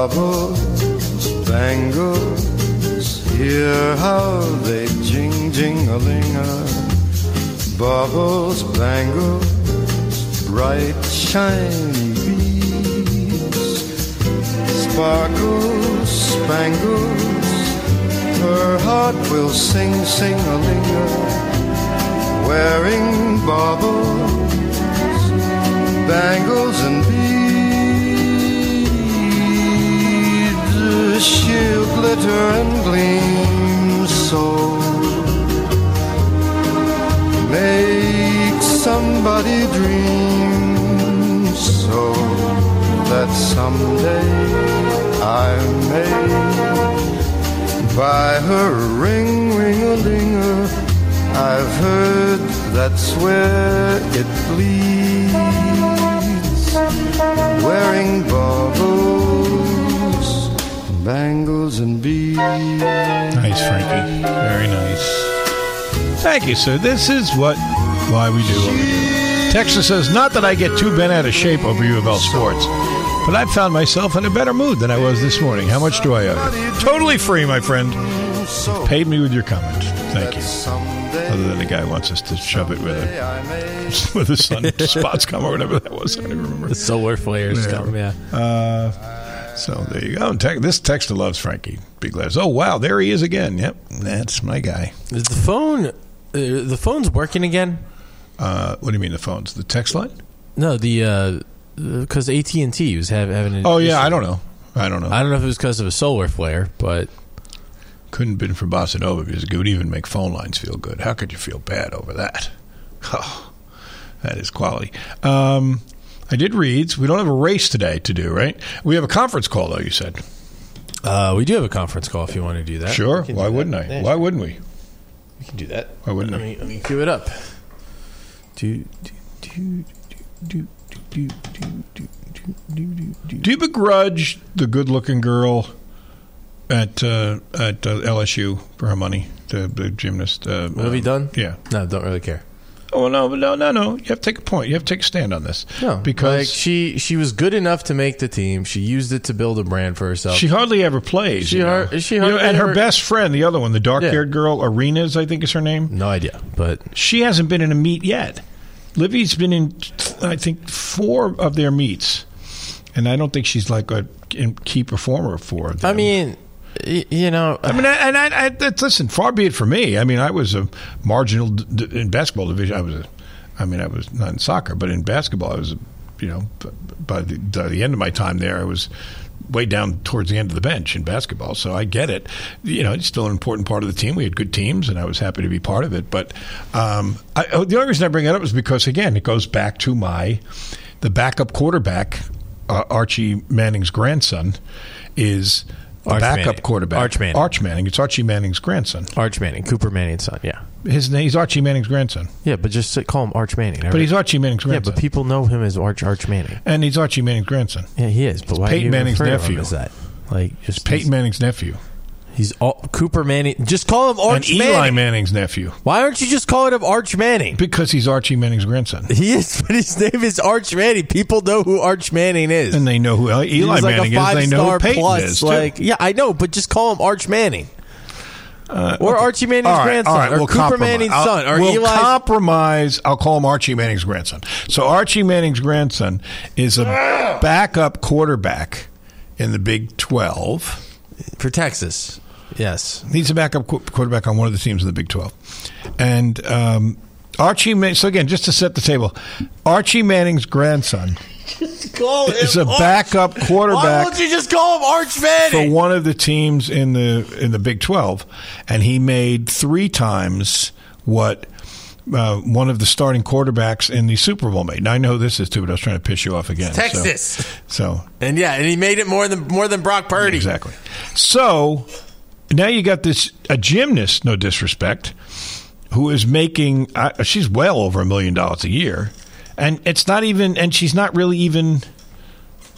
Bubbles, bangles, hear how they jing jing a ling a. Bangles, bright shiny beads, sparkles, spangles. Her heart will sing sing a ling a, wearing bobbles, bangles and beads. She'll glitter and gleam so. Make somebody dream so that someday I may buy her ring, ring a linger. I've heard that's where it bleeds. Very nice. Thank you, sir. This is what why we do what we do. Texas says, not that I get too bent out of shape over U of L sports, but I've found myself in a better mood than I was this morning. How much do I owe you? Totally free, my friend. You've paid me with your comment. Thank you. Other than the guy wants us to shove it with a with a sun spots come or whatever that was. I don't even remember. The solar flares Yeah. come, yeah. Uh, so there you go. And te- this texter loves Frankie. Big letters. Oh wow, there he is again. Yep, that's my guy. Is the phone, uh, the phone's working again? Uh, what do you mean the phones? The text line? No, the because AT and T was have, having. An Oh yeah, issue. I don't know. I don't know. I don't know if it was because of a solar flare, but Couldn't have been for Bossa Nova because it would even make phone lines feel good. How could you feel bad over that? Oh, that is quality. Um, I did reads. We don't have a race today to do, right? We have a conference call, though. You said. uh, we do have a conference call if you want to do that. Sure. Why do wouldn't. I? Yeah, Why wouldn't we? We can do that. Why wouldn't Let I? me, let me cue it up. Do, do, do, do, do, do, do, do, do, do, do. Do you begrudge the good-looking girl at uh, at uh, LSU for her money? The, the gymnast. Uh, What have you um, done? Yeah. No, don't really care. Oh no, no, no, no. You have to take a point. You have to take a stand on this. No, because like she she was good enough to make the team. She used it to build a brand for herself. She hardly ever plays. She you know. har- she You know, hardly and her best friend, the other one, the dark-haired girl, Arenas, I think is her name. no idea, but She hasn't been in a meet yet. Livvy's been in, I think, four of their meets, and I don't think she's like a key performer for them. I mean, you know, I mean, and I, I, that's, listen, far be it from me. I mean, I was a marginal d- in basketball division. I was a, I mean, I was not in soccer, but in basketball, I was, you know, by the, by the end of my time there, I was way down towards the end of the bench in basketball. So I get it. You know, it's still an important part of the team. We had good teams, and I was happy to be part of it. But um, I, oh, the only reason I bring it up is because, again, it goes back to my the backup quarterback, uh, Archie Manning's grandson, is. A Arch backup Manning. quarterback, Arch Manning. Arch Manning. It's Archie Manning's grandson. Arch Manning, Cooper Manning's son. Yeah, His name, he's Archie Manning's grandson, yeah, but just say- call him Arch Manning. but he's Archie Manning's grandson. yeah, grandson, but people know him as Arch Arch Manning. and he's Archie Manning's grandson. Yeah, he is. But why do Peyton you Manning's refer to him nephew. as that? Like just Peyton Manning's nephew, He's all, Cooper Manning. Just call him Arch and Eli Manning. Manning's nephew, Why aren't you just calling him Arch Manning? because he's Archie Manning's grandson, He is, but his name is Arch Manning. People know who Arch Manning is. and they know who Eli He was like Manning a is. They know who Peyton plus, is. too. Like, yeah, I know, but just call him Arch Manning. Uh, or Archie Manning's right, grandson, all right, or we'll Cooper compromise. Manning's I'll- son, or we'll Eli. compromise. I'll call him Archie Manning's grandson. So Archie Manning's grandson is a ah! backup quarterback in the Big Twelve. For Texas. Yes, He's a backup qu- quarterback on one of the teams in the Big 12. And um, Archie, Man- so again, just to set the table, Archie Manning's grandson call is a backup quarterback. Why quarterback won't you just call him Arch Manning for one of the teams in the in the Big 12, and he made three times what. Uh, one of the starting quarterbacks in the Super Bowl made. Now I know this is too, but I was trying to piss you off again. so- Texas. So, And yeah, and he made it more than more than Brock Purdy. Exactly. So now you got this a gymnast, no disrespect, who is making uh, she's well over a million dollars a year, and it's not even, and she's not really even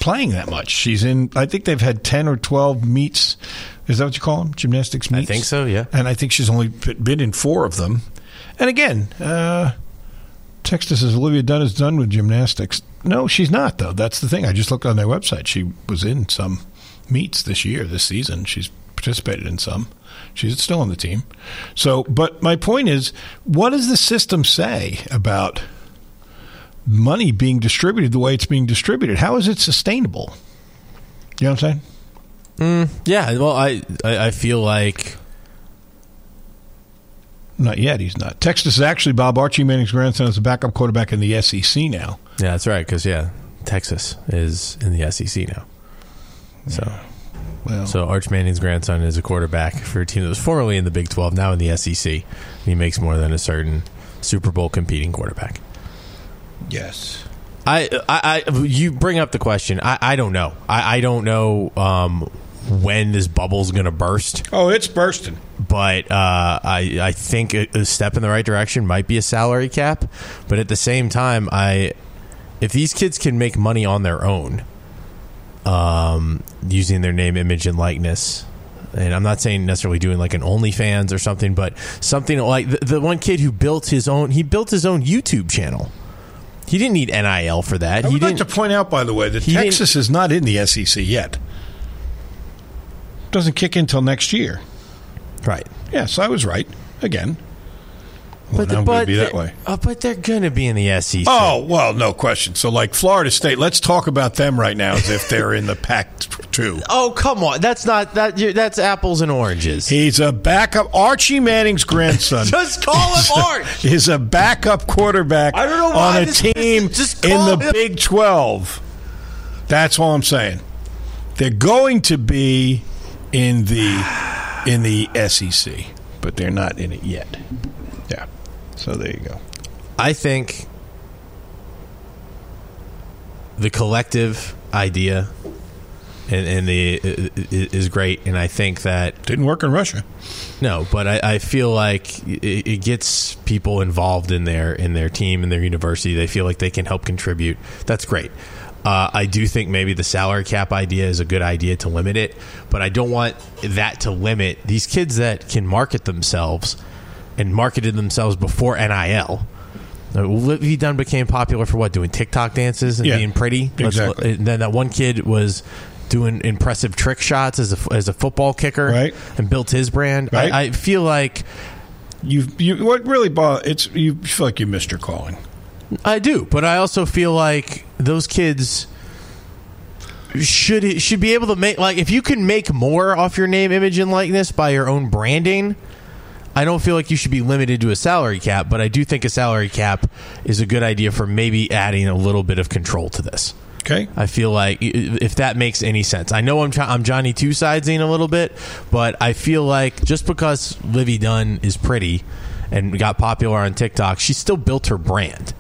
playing that much. She's in. I think they've had ten or twelve meets. Is that what you call them? Gymnastics meets. I think so, yeah. And I think she's only been in four of them. And again, uh, Texas says Olivia Dunne is done with gymnastics. No, she's not though. That's the thing. I just looked on their website. She was in some meets this year, this season. She's participated in some. She's still on the team. So, but my point is, what does the system say about money being distributed the way it's being distributed? How is it sustainable? You know what I'm saying? Mm, yeah. Well, I, I I feel like Not yet. He's not. Texas is actually Bob Archie Manning's grandson is a backup quarterback in the SEC now. yeah, that's right. Because yeah, Texas is in the SEC now. So. Well, So Arch Manning's grandson is a quarterback for a team that was formerly in the Big 12, now in the SEC. He makes more than a certain Super Bowl competing quarterback. yes. I, I, I you bring up the question. I, I don't know. I, I don't know um, when this bubble's going to burst. Oh, it's bursting. But uh, I, I think a, a step in the right direction might be a salary cap. But at the same time, I, if these kids can make money on their own, um, using their name, image, and likeness. And I'm not saying necessarily doing like an OnlyFans or something, but something like the, the one kid who built his own. He built his own YouTube channel. He didn't need NIL for that. I he would like didn't. to point out, by the way, that Texas is not in the SEC yet. Doesn't kick in till next year. Right. Yes, I was right again. Well, but I'm but be that way. uh, but they're going to be in the SEC. Oh well, no question. So, like Florida State, let's talk about them right now as if they're in the Pac-2. Oh come on, that's not that. you're- That's apples and oranges. He's a backup. Archie Manning's grandson. Just call him Arch. Is a backup quarterback I don't know why on a team just in the him- Big Twelve. That's all I'm saying. They're going to be in the in the SEC, but they're not in it yet. Yeah. So there you go. I think the collective idea and, and the is great, and I think that Didn't work in Russia. no, but I, I feel like it, it gets people involved in their in their team and their university. They feel like they can help contribute. That's great. Uh, I do think maybe the salary cap idea is a good idea to limit it, but I don't want that to limit these kids that can market themselves and marketed themselves before NIL. Livvy Dunne became popular for what? Doing TikTok dances and Yeah, being pretty. Exactly. and then that one kid was doing impressive trick shots as a, as a football kicker, Right. And built his brand. Right. I, I feel like You you what really bo- it's you feel like you missed your calling. I do, but I also feel like those kids should should be able to make like if you can make more off your name, image, and likeness by your own branding. I don't feel like you should be limited to a salary cap, but I do think a salary cap is a good idea for maybe adding a little bit of control to this. Okay. I feel like if that makes any sense, I know I'm I'm Johnny Two Sidesing a little bit, but I feel like just because Livvy Dunne is pretty and got popular on TikTok, she still built her brand,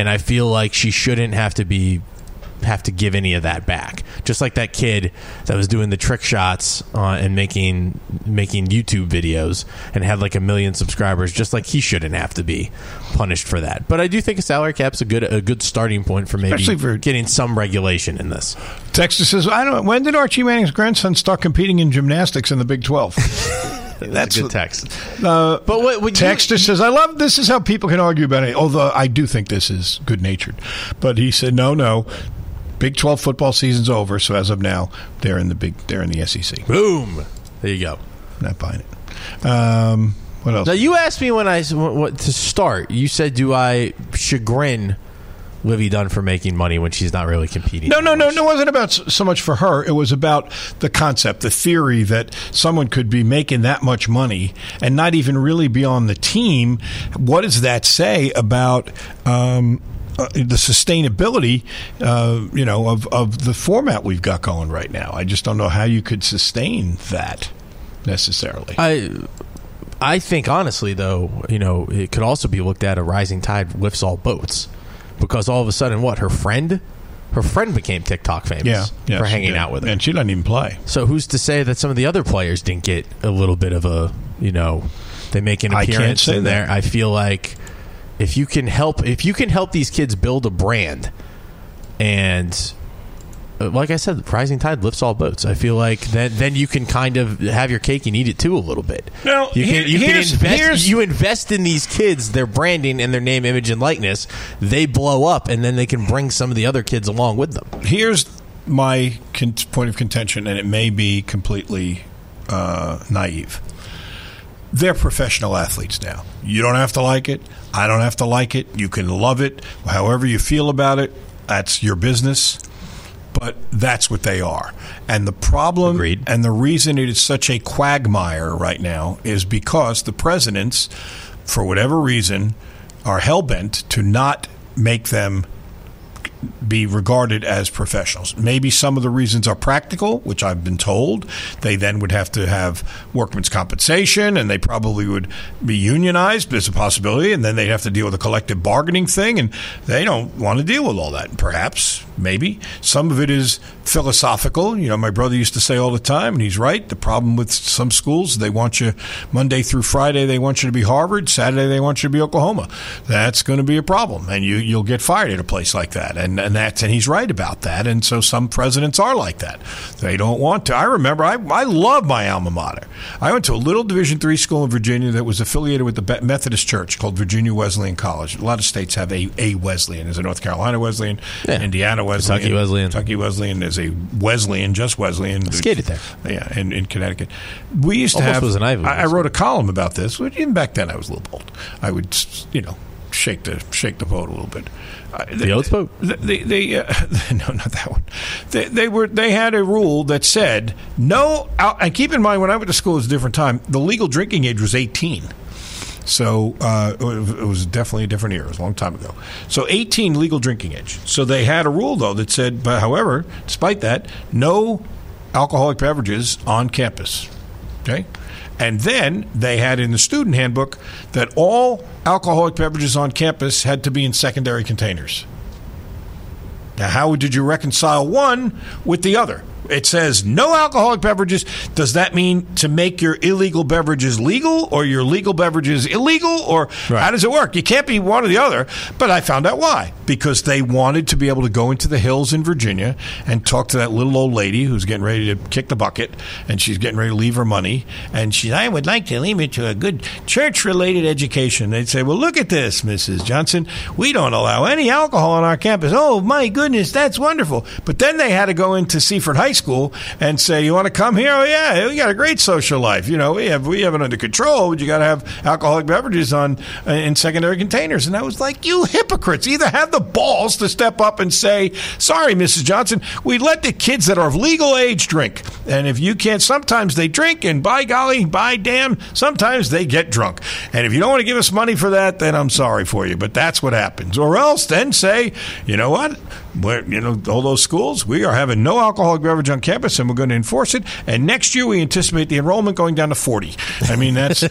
and I feel like she shouldn't have to be have to give any of that back. Just like that kid that was doing the trick shots uh, and making making YouTube videos and had like a million subscribers. Just like he shouldn't have to be punished for that. But I do think a salary cap's a good a good starting point for maybe Especially for- getting some regulation in this. Texas says, I don't. When did Archie Manning's grandson start competing in gymnastics in the Big Twelve? That's a good text. Uh, but what, what Texter says, I love this is how people can argue about it. Although I do think this is good natured, but he said, no, no. Big Twelve football season's over, so as of now, they're in the big. They're in the SEC. Boom. There you go. Not buying it. Um, what else? Now you asked me when I what to start. You said, "Do I chagrin Livvy Dunne for making money when she's not really competing?" No, no, no, no. It wasn't about so much for her. It was about the concept, the theory that someone could be making that much money and not even really be on the team. What does that say about um, uh, the sustainability, uh, you know, of, of the format we've got going right now? I just don't know how you could sustain that necessarily. I I think honestly though, you know, it could also be looked at a rising tide lifts all boats because all of a sudden, what her friend, her friend became TikTok famous yeah, yeah, for hanging did. out with her. and she doesn't even play. So who's to say that some of the other players didn't get a little bit of a, you know, they make an appearance in there. that. I feel like if you can help, if you can help these kids build a brand, and like I said, rising tide lifts all boats. I feel like then then you can kind of have your cake and eat it too a little bit. Now, you here- can you can invest you invest in these kids, their branding and their name, image, and likeness. They blow up, and then they can bring some of the other kids along with them. Here's my con- point of contention, and it may be completely uh, naive. They're professional athletes now. You don't have to like it. I don't have to like it. You can love it, however you feel about it. That's your business. But that's what they are. And the problem and the reason it is such a quagmire right now is because the presidents, for whatever reason, are hell bent to not make them be regarded as professionals. Maybe some of the reasons are practical, which I've been told. They then would have to have workman's compensation and they probably would be unionized. There's a possibility. And then they'd have to deal with a collective bargaining thing. And they don't want to deal with all that. Perhaps, maybe. Some of it is philosophical. You know, my brother used to say all the time, and he's right. The problem with some schools, they want you Monday through Friday, they want you to be Harvard. Saturday, they want you to be Oklahoma. That's going to be a problem. And you, you'll get fired at a place like that. And, and that's, and he's right about that. And so some presidents are like that. They don't want to. I remember, I, I love my alma mater. I went to a little Division three school in Virginia that was affiliated with the Methodist Church called Virginia Wesleyan College. A lot of states have a, a Wesleyan. There's a North Carolina Wesleyan, Indiana Wesleyan, Kentucky Wesleyan. Kentucky Wesleyan. There's a Wesleyan, just Wesleyan. I skated there. Yeah, in, in Connecticut. We used to have. was an Ivy I, I wrote a column about this. Even back then, I was a little bold. I would, you know, shake the shake the boat a little bit. Uh, The oats boat? They, they, uh, no, not that one. They, they were they had a rule that said no. And keep in mind, when I went to school, it was a different time. The legal drinking age was eighteen. So uh, it was- it was definitely a different era. It was a long time ago. So 18 legal drinking age. So they had a rule though that said, but however, despite that, no alcoholic beverages on campus. Okay. And then they had in the student handbook that all alcoholic beverages on campus had to be in secondary containers. Now, how did you reconcile one with the other? It says no alcoholic beverages. Does that mean to make your illegal beverages legal or your legal beverages illegal? Or how does it work? You can't be one or the other. But I found out why. Because they wanted to be able to go into the hills in Virginia and talk to that little old lady who's getting ready to kick the bucket and she's getting ready to leave her money. And she, I would like to leave it to a good church related education. They'd say, Well, look at this, Mrs. Johnson. We don't allow any alcohol on our campus. Oh, my goodness, that's wonderful. But then they had to go into Seaford High School and say, "You want to come here? Oh yeah, we got a great social life. You know, we have we have it under control. You got to have alcoholic beverages on uh, in secondary containers." And I was like, "You hypocrites! Either have the balls to step up and say, sorry, Mrs. Johnson, we let the kids that are of legal age drink, and if you can't, sometimes they drink, and by golly, by damn, sometimes they get drunk. And if you don't want to give us money for that, then I'm sorry for you, but that's what happens. Or else, then say, you know what? We're, you know, all those schools, we are having no alcoholic beverage on campus and we're going to enforce it. And next year we anticipate the enrollment going down to 40. I mean, that's,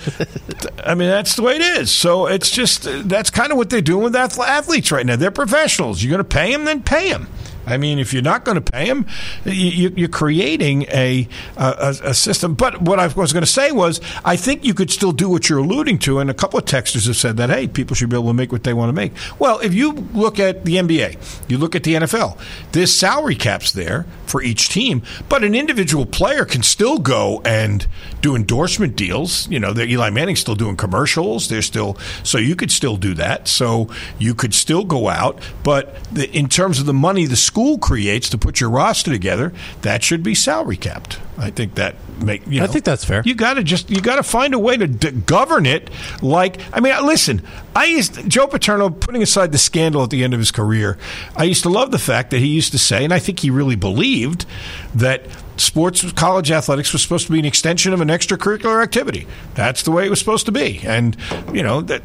I mean, that's the way it is. So it's just, that's kind of what they're doing with athletes right now. They're professionals. You're going to pay them, then pay them. I mean, if you're not going to pay them, you, you're creating a, a a system. But what I was going to say was, I think you could still do what you're alluding to, and a couple of texters have said that, hey, people should be able to make what they want to make. Well, if you look at the NBA, you look at the NFL, there's salary caps there for each team, but an individual player can still go and do endorsement deals. You know, Eli Manning's still doing commercials. They're still so you could still do that. So you could still go out, but the, in terms of the money the school creates to put your roster together, that should be salary capped. I think that make. You know, I think that's fair. You got to just you got to find a way to d- govern it. Like I mean, listen, I used Joe Paterno putting aside the scandal at the end of his career. I used to love the fact that he used to say, and I think he really believed that sports college athletics was supposed to be an extension of an extracurricular activity. That's the way it was supposed to be. And you know that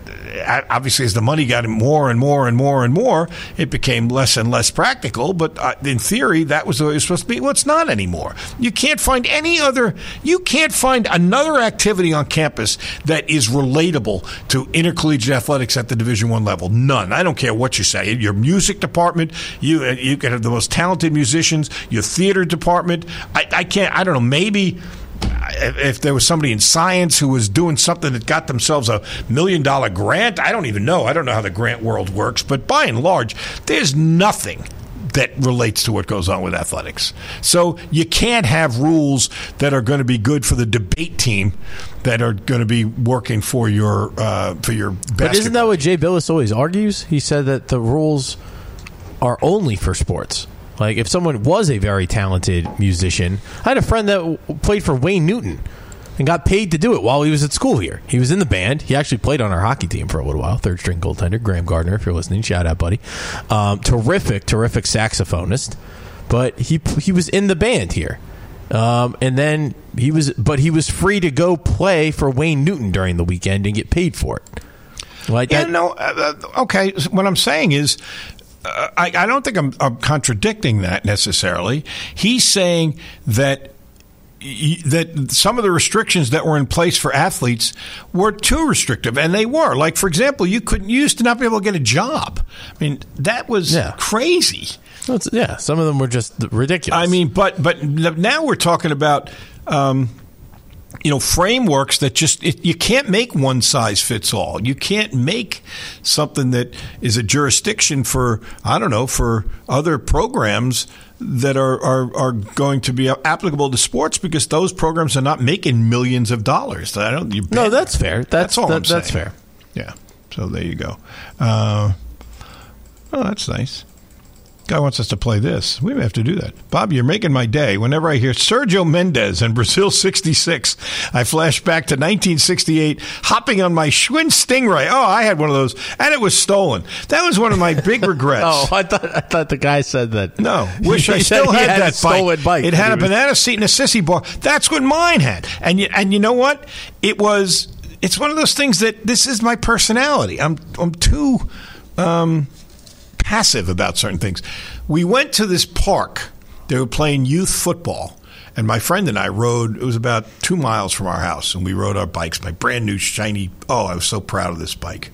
obviously as the money got more and more and more and more, it became less and less practical. But uh, in theory, that was the way it was supposed to be. Well, it's not anymore. You can't find any other. You can't find another activity on campus that is relatable to intercollegiate athletics at the Division One level. None. I don't care what you say. Your music department, you you can have the most talented musicians. Your theater department. I, I can't. I don't know. Maybe if there was somebody in science who was doing something that got themselves a million dollar grant, I don't even know. I don't know how the grant world works, but by and large, there's nothing that relates to what goes on with athletics. So you can't have rules that are going to be good for the debate team that are going to be working for your uh, for your But isn't that what Jay Bilas always argues? He said that the rules are only for sports. Like if someone was a very talented musician, I had a friend that w- played for Wayne Newton. and got paid to do it while he was at school here. He was in the band. He actually played on our hockey team for a little while. Third string goaltender, Graham Gardner, if you're listening, shout out, buddy. Um, terrific, terrific saxophonist. But he he was in the band here. Um, and then he was, but he was free to go play for Wayne Newton during the weekend and get paid for it. Like yeah, that, no, uh, uh, okay. What I'm saying is, uh, I, I don't think I'm, I'm contradicting that necessarily. He's saying that that some of the restrictions that were in place for athletes were too restrictive, and they were. Like, for example, you couldn't used to not be able to get a job. I mean, that was crazy. yeah, some of them were just ridiculous. I mean, but but now we're talking about. Um, you know frameworks that just it, you can't make one size fits all. You can't make something that is a jurisdiction for I don't know for other programs that are are, are going to be applicable to sports because those programs are not making millions of dollars. I don't. You no, that's fair. That's, that's all. that- that's fair. Yeah. So there you go. Uh, oh, that's nice. Guy wants us to play this. We may have to do that. Bob, you're making my day. Whenever I hear Sergio Mendes and Brazil 66, I flash back to 1968, hopping on my Schwinn Stingray. Oh, I had one of those, and it was stolen. That was one of my big regrets. Oh, I thought I thought the guy said that. No, wish I still had, had that stolen bike It had a was- banana seat and a sissy bar. That's what mine had. And you, and you know what? It was. It's one of those things that this is my personality. I'm I'm too um, passive about certain things. We went to this park. They were playing youth football. And my friend and I rode, it was about two miles from our house, and we rode our bikes, my brand new shiny, oh, I was so proud of this bike.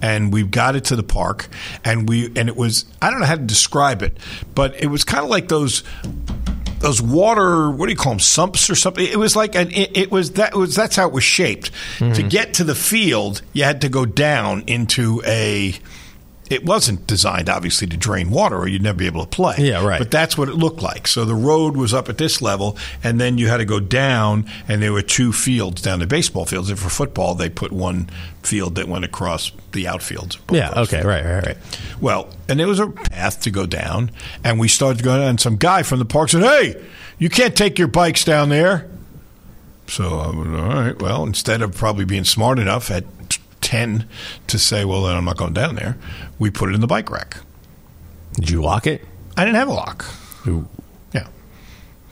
And we got it to the park, and we, and it was, I don't know how to describe it, but it was kind of like those, those water, what do you call them, sumps or something? It was like, an, it, it was, that was, that's how it was shaped. To hmm. get to the field, you had to go down into a, it wasn't designed obviously to drain water or you'd never be able to play. Yeah, right. But that's what it looked like. So the road was up at this level and then you had to go down and there were two fields down the baseball fields. And for football they put one field that went across the outfields. Yeah. Okay. Right. Right. Right. Well, and there was a path to go down, and we started going, and some guy from the park said, "Hey, you can't take your bikes down there." So I was all right. Well, instead of probably being smart enough at ten to say, "Well, then I'm not going down there," we put it in the bike rack. Did you lock it? I didn't have a lock. Ooh. Yeah.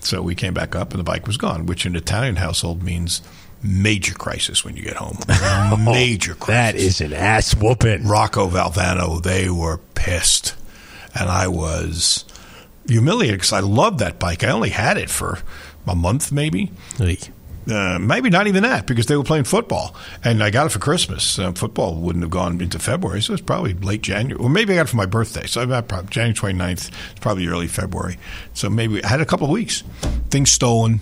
So we came back up, and the bike was gone, which in an Italian household means major crisis when you get home. Oh, major crisis. That is an ass whooping. Rocco Valvano, they were pissed. And I was humiliated because I loved that bike. I only had it for a month, maybe. Uh, maybe not even that because they were playing football. And I got it for Christmas. Uh, football wouldn't have gone into February, so it's probably late January. Or maybe I got it for my birthday. So I got probably January 29th. It's probably early February. So maybe I had a couple of weeks. Things stolen.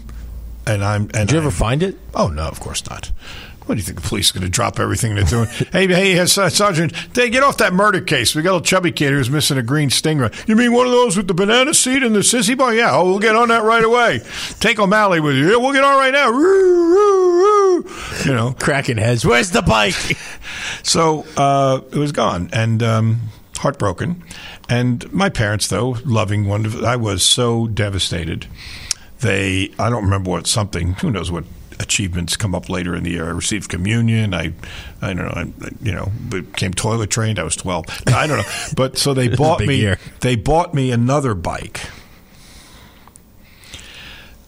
And I'm. And Did you ever find it? Oh no, of course not. What do you think the police are going to drop everything they're doing? hey, hey, uh, Sergeant, they get off that murder case. We got a little chubby kid who's missing a green stingray. You mean one of those with the banana seat and the sissy bar? Yeah, oh, we'll get on that right away. Take O'Malley with you. Yeah, we'll get on right now. You know, cracking heads. Where's the bike? so uh, it was gone and um, heartbroken. And my parents, though, loving, wonderful. I was so devastated. They, I don't remember what something. Who knows what achievements come up later in the year. I received communion. I, I don't know. I, you know, became toilet trained. I was twelve. I don't know. But so they This is a bought me. year. They bought me another bike.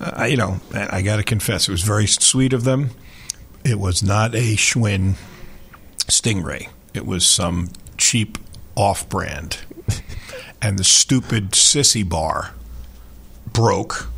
Uh, you know, I got to confess, it was very sweet of them. It was not a Schwinn Stingray. It was some cheap off-brand, and the stupid sissy bar broke.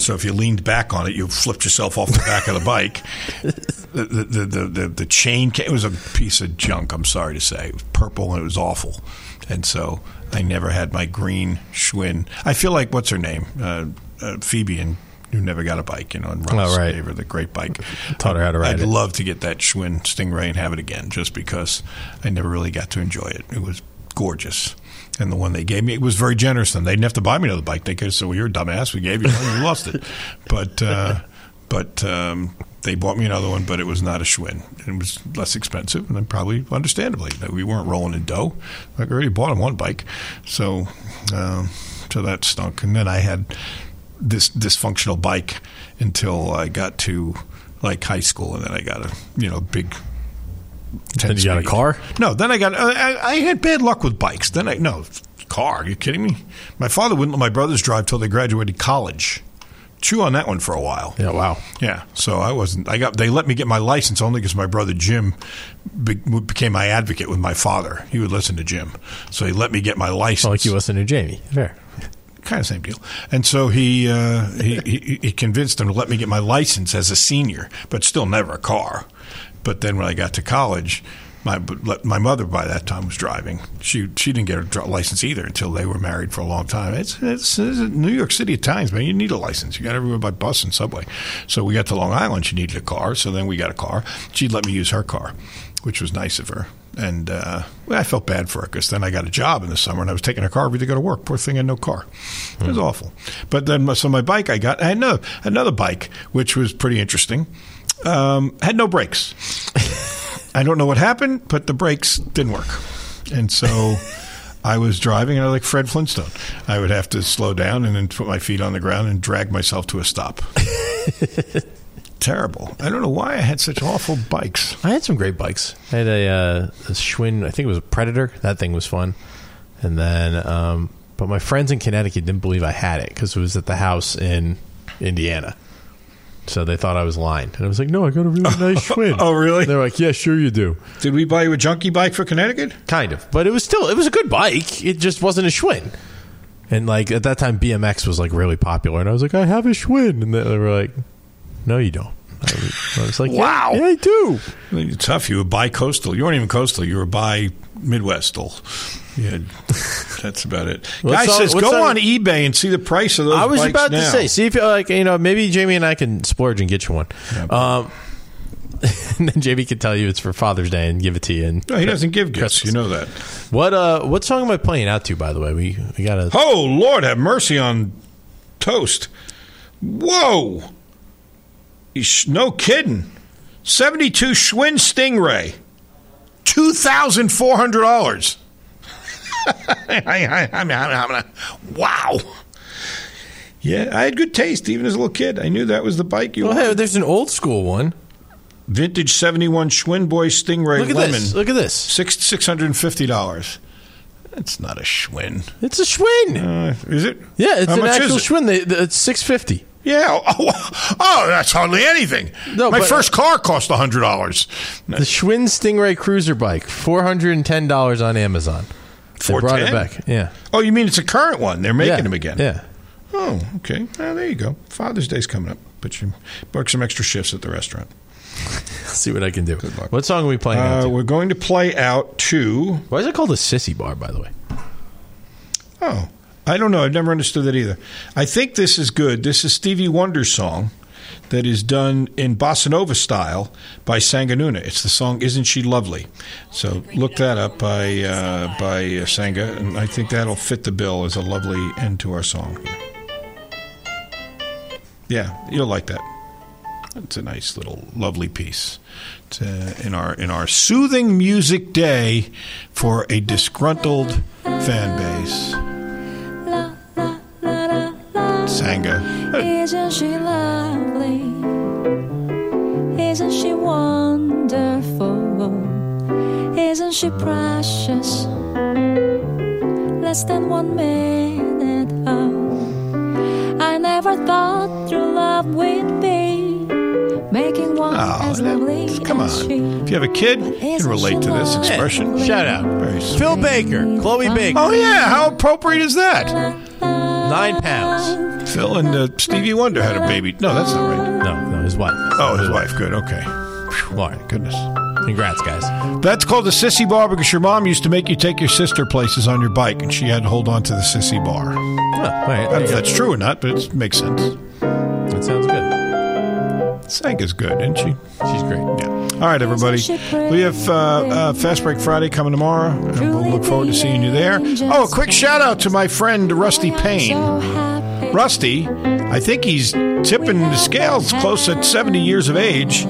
So if you leaned back on it, you flipped yourself off the back of the bike. The the, the, the, the chain ca- it was a piece of junk. I'm sorry to say, it was purple and it was awful. And so I never had my green Schwinn. I feel like what's her name, uh, uh, Phoebe, and who never got a bike. You know, and Ross Oh, right. gave her the great bike. Taught her how to ride I'd it. love to get that Schwinn Stingray and have it again, just because I never really got to enjoy it. It was gorgeous. And the one they gave me, it was very generous. Then they didn't have to buy me another bike. They could have said, "Well, you're a dumbass. We gave you one. You lost it." But uh, but um, they bought me another one, but it was not a Schwinn. It was less expensive, and then probably understandably that we weren't rolling in dough. I already bought him one bike, so um, so that stunk. And then I had this dysfunctional bike until I got to like high school, and then I got a you know big. Then you got a car? No, then I got. uh, I, I had bad luck with bikes. Then I no car. Are you kidding me? My father wouldn't let my brothers drive till they graduated college. Chew on that one for a while. Yeah, wow. Yeah, so I wasn't. I got. They let me get my license only because my brother Jim be, became my advocate with my father. He would listen to Jim, so he let me get my license. Like you listen to Jamie. Fair. kind of same deal. And so he, uh, he he he convinced him to let me get my license as a senior, but still never a car. But then when I got to college, my my mother by that time was driving. She she didn't get a license either until they were married for a long time. It's, it's, it's New York City at times, man. You need a license. You got everywhere by bus and subway. So we got to Long Island. She needed a car. So then we got a car. She'd let me use her car, which was nice of her. And uh, well, I felt bad for her because then I got a job in the summer and I was taking her car every day to go to work. Poor thing had no car. It was awful. But then so my bike I got I had another another bike which was pretty interesting. Um, had no brakes. I don't know what happened, but the brakes didn't work, and so. I was driving and I was like Fred Flintstone. I would have to slow down and then put my feet on the ground and drag myself to a stop. Terrible. I don't know why I had such awful bikes. I had some great bikes. I had a, uh, a Schwinn, I think it was a Predator. That thing was fun. And then, um, but my friends in Connecticut didn't believe I had it because it was at the house in Indiana. So they thought I was lying. And I was like, no, I got a really nice Schwinn. Oh, really? They're like, yeah, sure you do. Did we buy you a junkie bike for Connecticut? Kind of. But it was still, it was a good bike. It just wasn't a Schwinn. And like at that time, BMX was like really popular. And I was like, I have a Schwinn. And they were like, no, you don't. I was, I was like, Wow. yeah, I do. Well, You're tough. You were bi coastal. You weren't even coastal. You were bi Midwestal. Yeah, that's about it. What Guy song- says go song- on eBay and see the price of those. I was bikes about to say, see if you like, you know, maybe Jamie and I can splurge and get you one. Um, and then Jamie can tell you it's for Father's Day and give it to you. And No, he doesn't give gifts. You know that. What uh, what song am I playing out to? By the way, we we got to. Oh Lord, have mercy on toast. Whoa, Eesh, no kidding. Seventy-two Schwinn Stingray, two thousand four hundred dollars. Wow. Yeah, I had good taste even as a little kid. I knew that was the bike you Well, wanted. hey, there's an old school one. Vintage 71 Schwinn Boy Stingray Look at Lemon. this. Look at this. Six $650. That's not a Schwinn. It's a Schwinn. Uh, is it? Yeah, it's How an actual? Schwinn. They, they- it's six fifty. Yeah. Oh, oh, that's hardly anything. No, My but- first car cost $100. The Schwinn Stingray cruiser bike, four hundred and ten dollars on Amazon. They brought it back. Yeah, Oh, you mean it's a current one? They're making Yeah, them again. Yeah. Oh, okay. Well, there you go. Father's Day's coming up. But you work some extra shifts at the restaurant. See what I can do. What song are we playing? out Uh, to? we're going to play out to. Why is it called a sissy bar? By the way. Oh, I don't know. I've never understood that either. I think this is good. This is Stevie Wonder's song that is done in bossa nova style by Sangah Noona. It's the song "Isn't She Lovely." So look that up by uh, by uh, Sangah, and I think that'll fit the bill as a lovely end to our song. Yeah, you'll like that. It's a nice little lovely piece. It's, uh, in our in our soothing music day for a disgruntled fan base. Sangah. Isn't she lovely? Isn't she wonderful? Isn't she precious? Less than one minute oh, I never thought true love would be making one Oh, as lovely Come as she. on. If you have a kid, you can relate to this expression. Shout out. Very. Phil Baker, Chloe Baker. Oh, yeah. How appropriate is that? Nine pounds. Phil and uh, Stevie Wonder had a baby. No, that's not right. No, no, his wife. Oh, his wife. Good. Okay. Laura. Goodness. Congrats, guys. That's called a sissy bar because your mom used to make you take your sister places on your bike, and she had to hold on to the sissy bar. All right. I don't know if that's true or not, but it makes sense. That sounds good. Sangah's good, isn't she? She's great. Yeah. All right, everybody. We have uh, uh, Fast Break Friday coming tomorrow, and we'll look forward to seeing you there. Oh, a quick shout out to my friend Rusty Payne. Rusty, I think he's tipping the scales close at 70 years of age.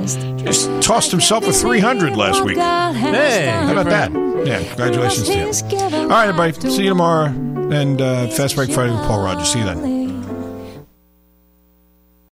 Just tossed himself a 300 last week. Hey, How about that? Yeah, congratulations to him. All right, everybody. See you tomorrow. And uh, Fast Break Friday with Paul Rogers. See you then.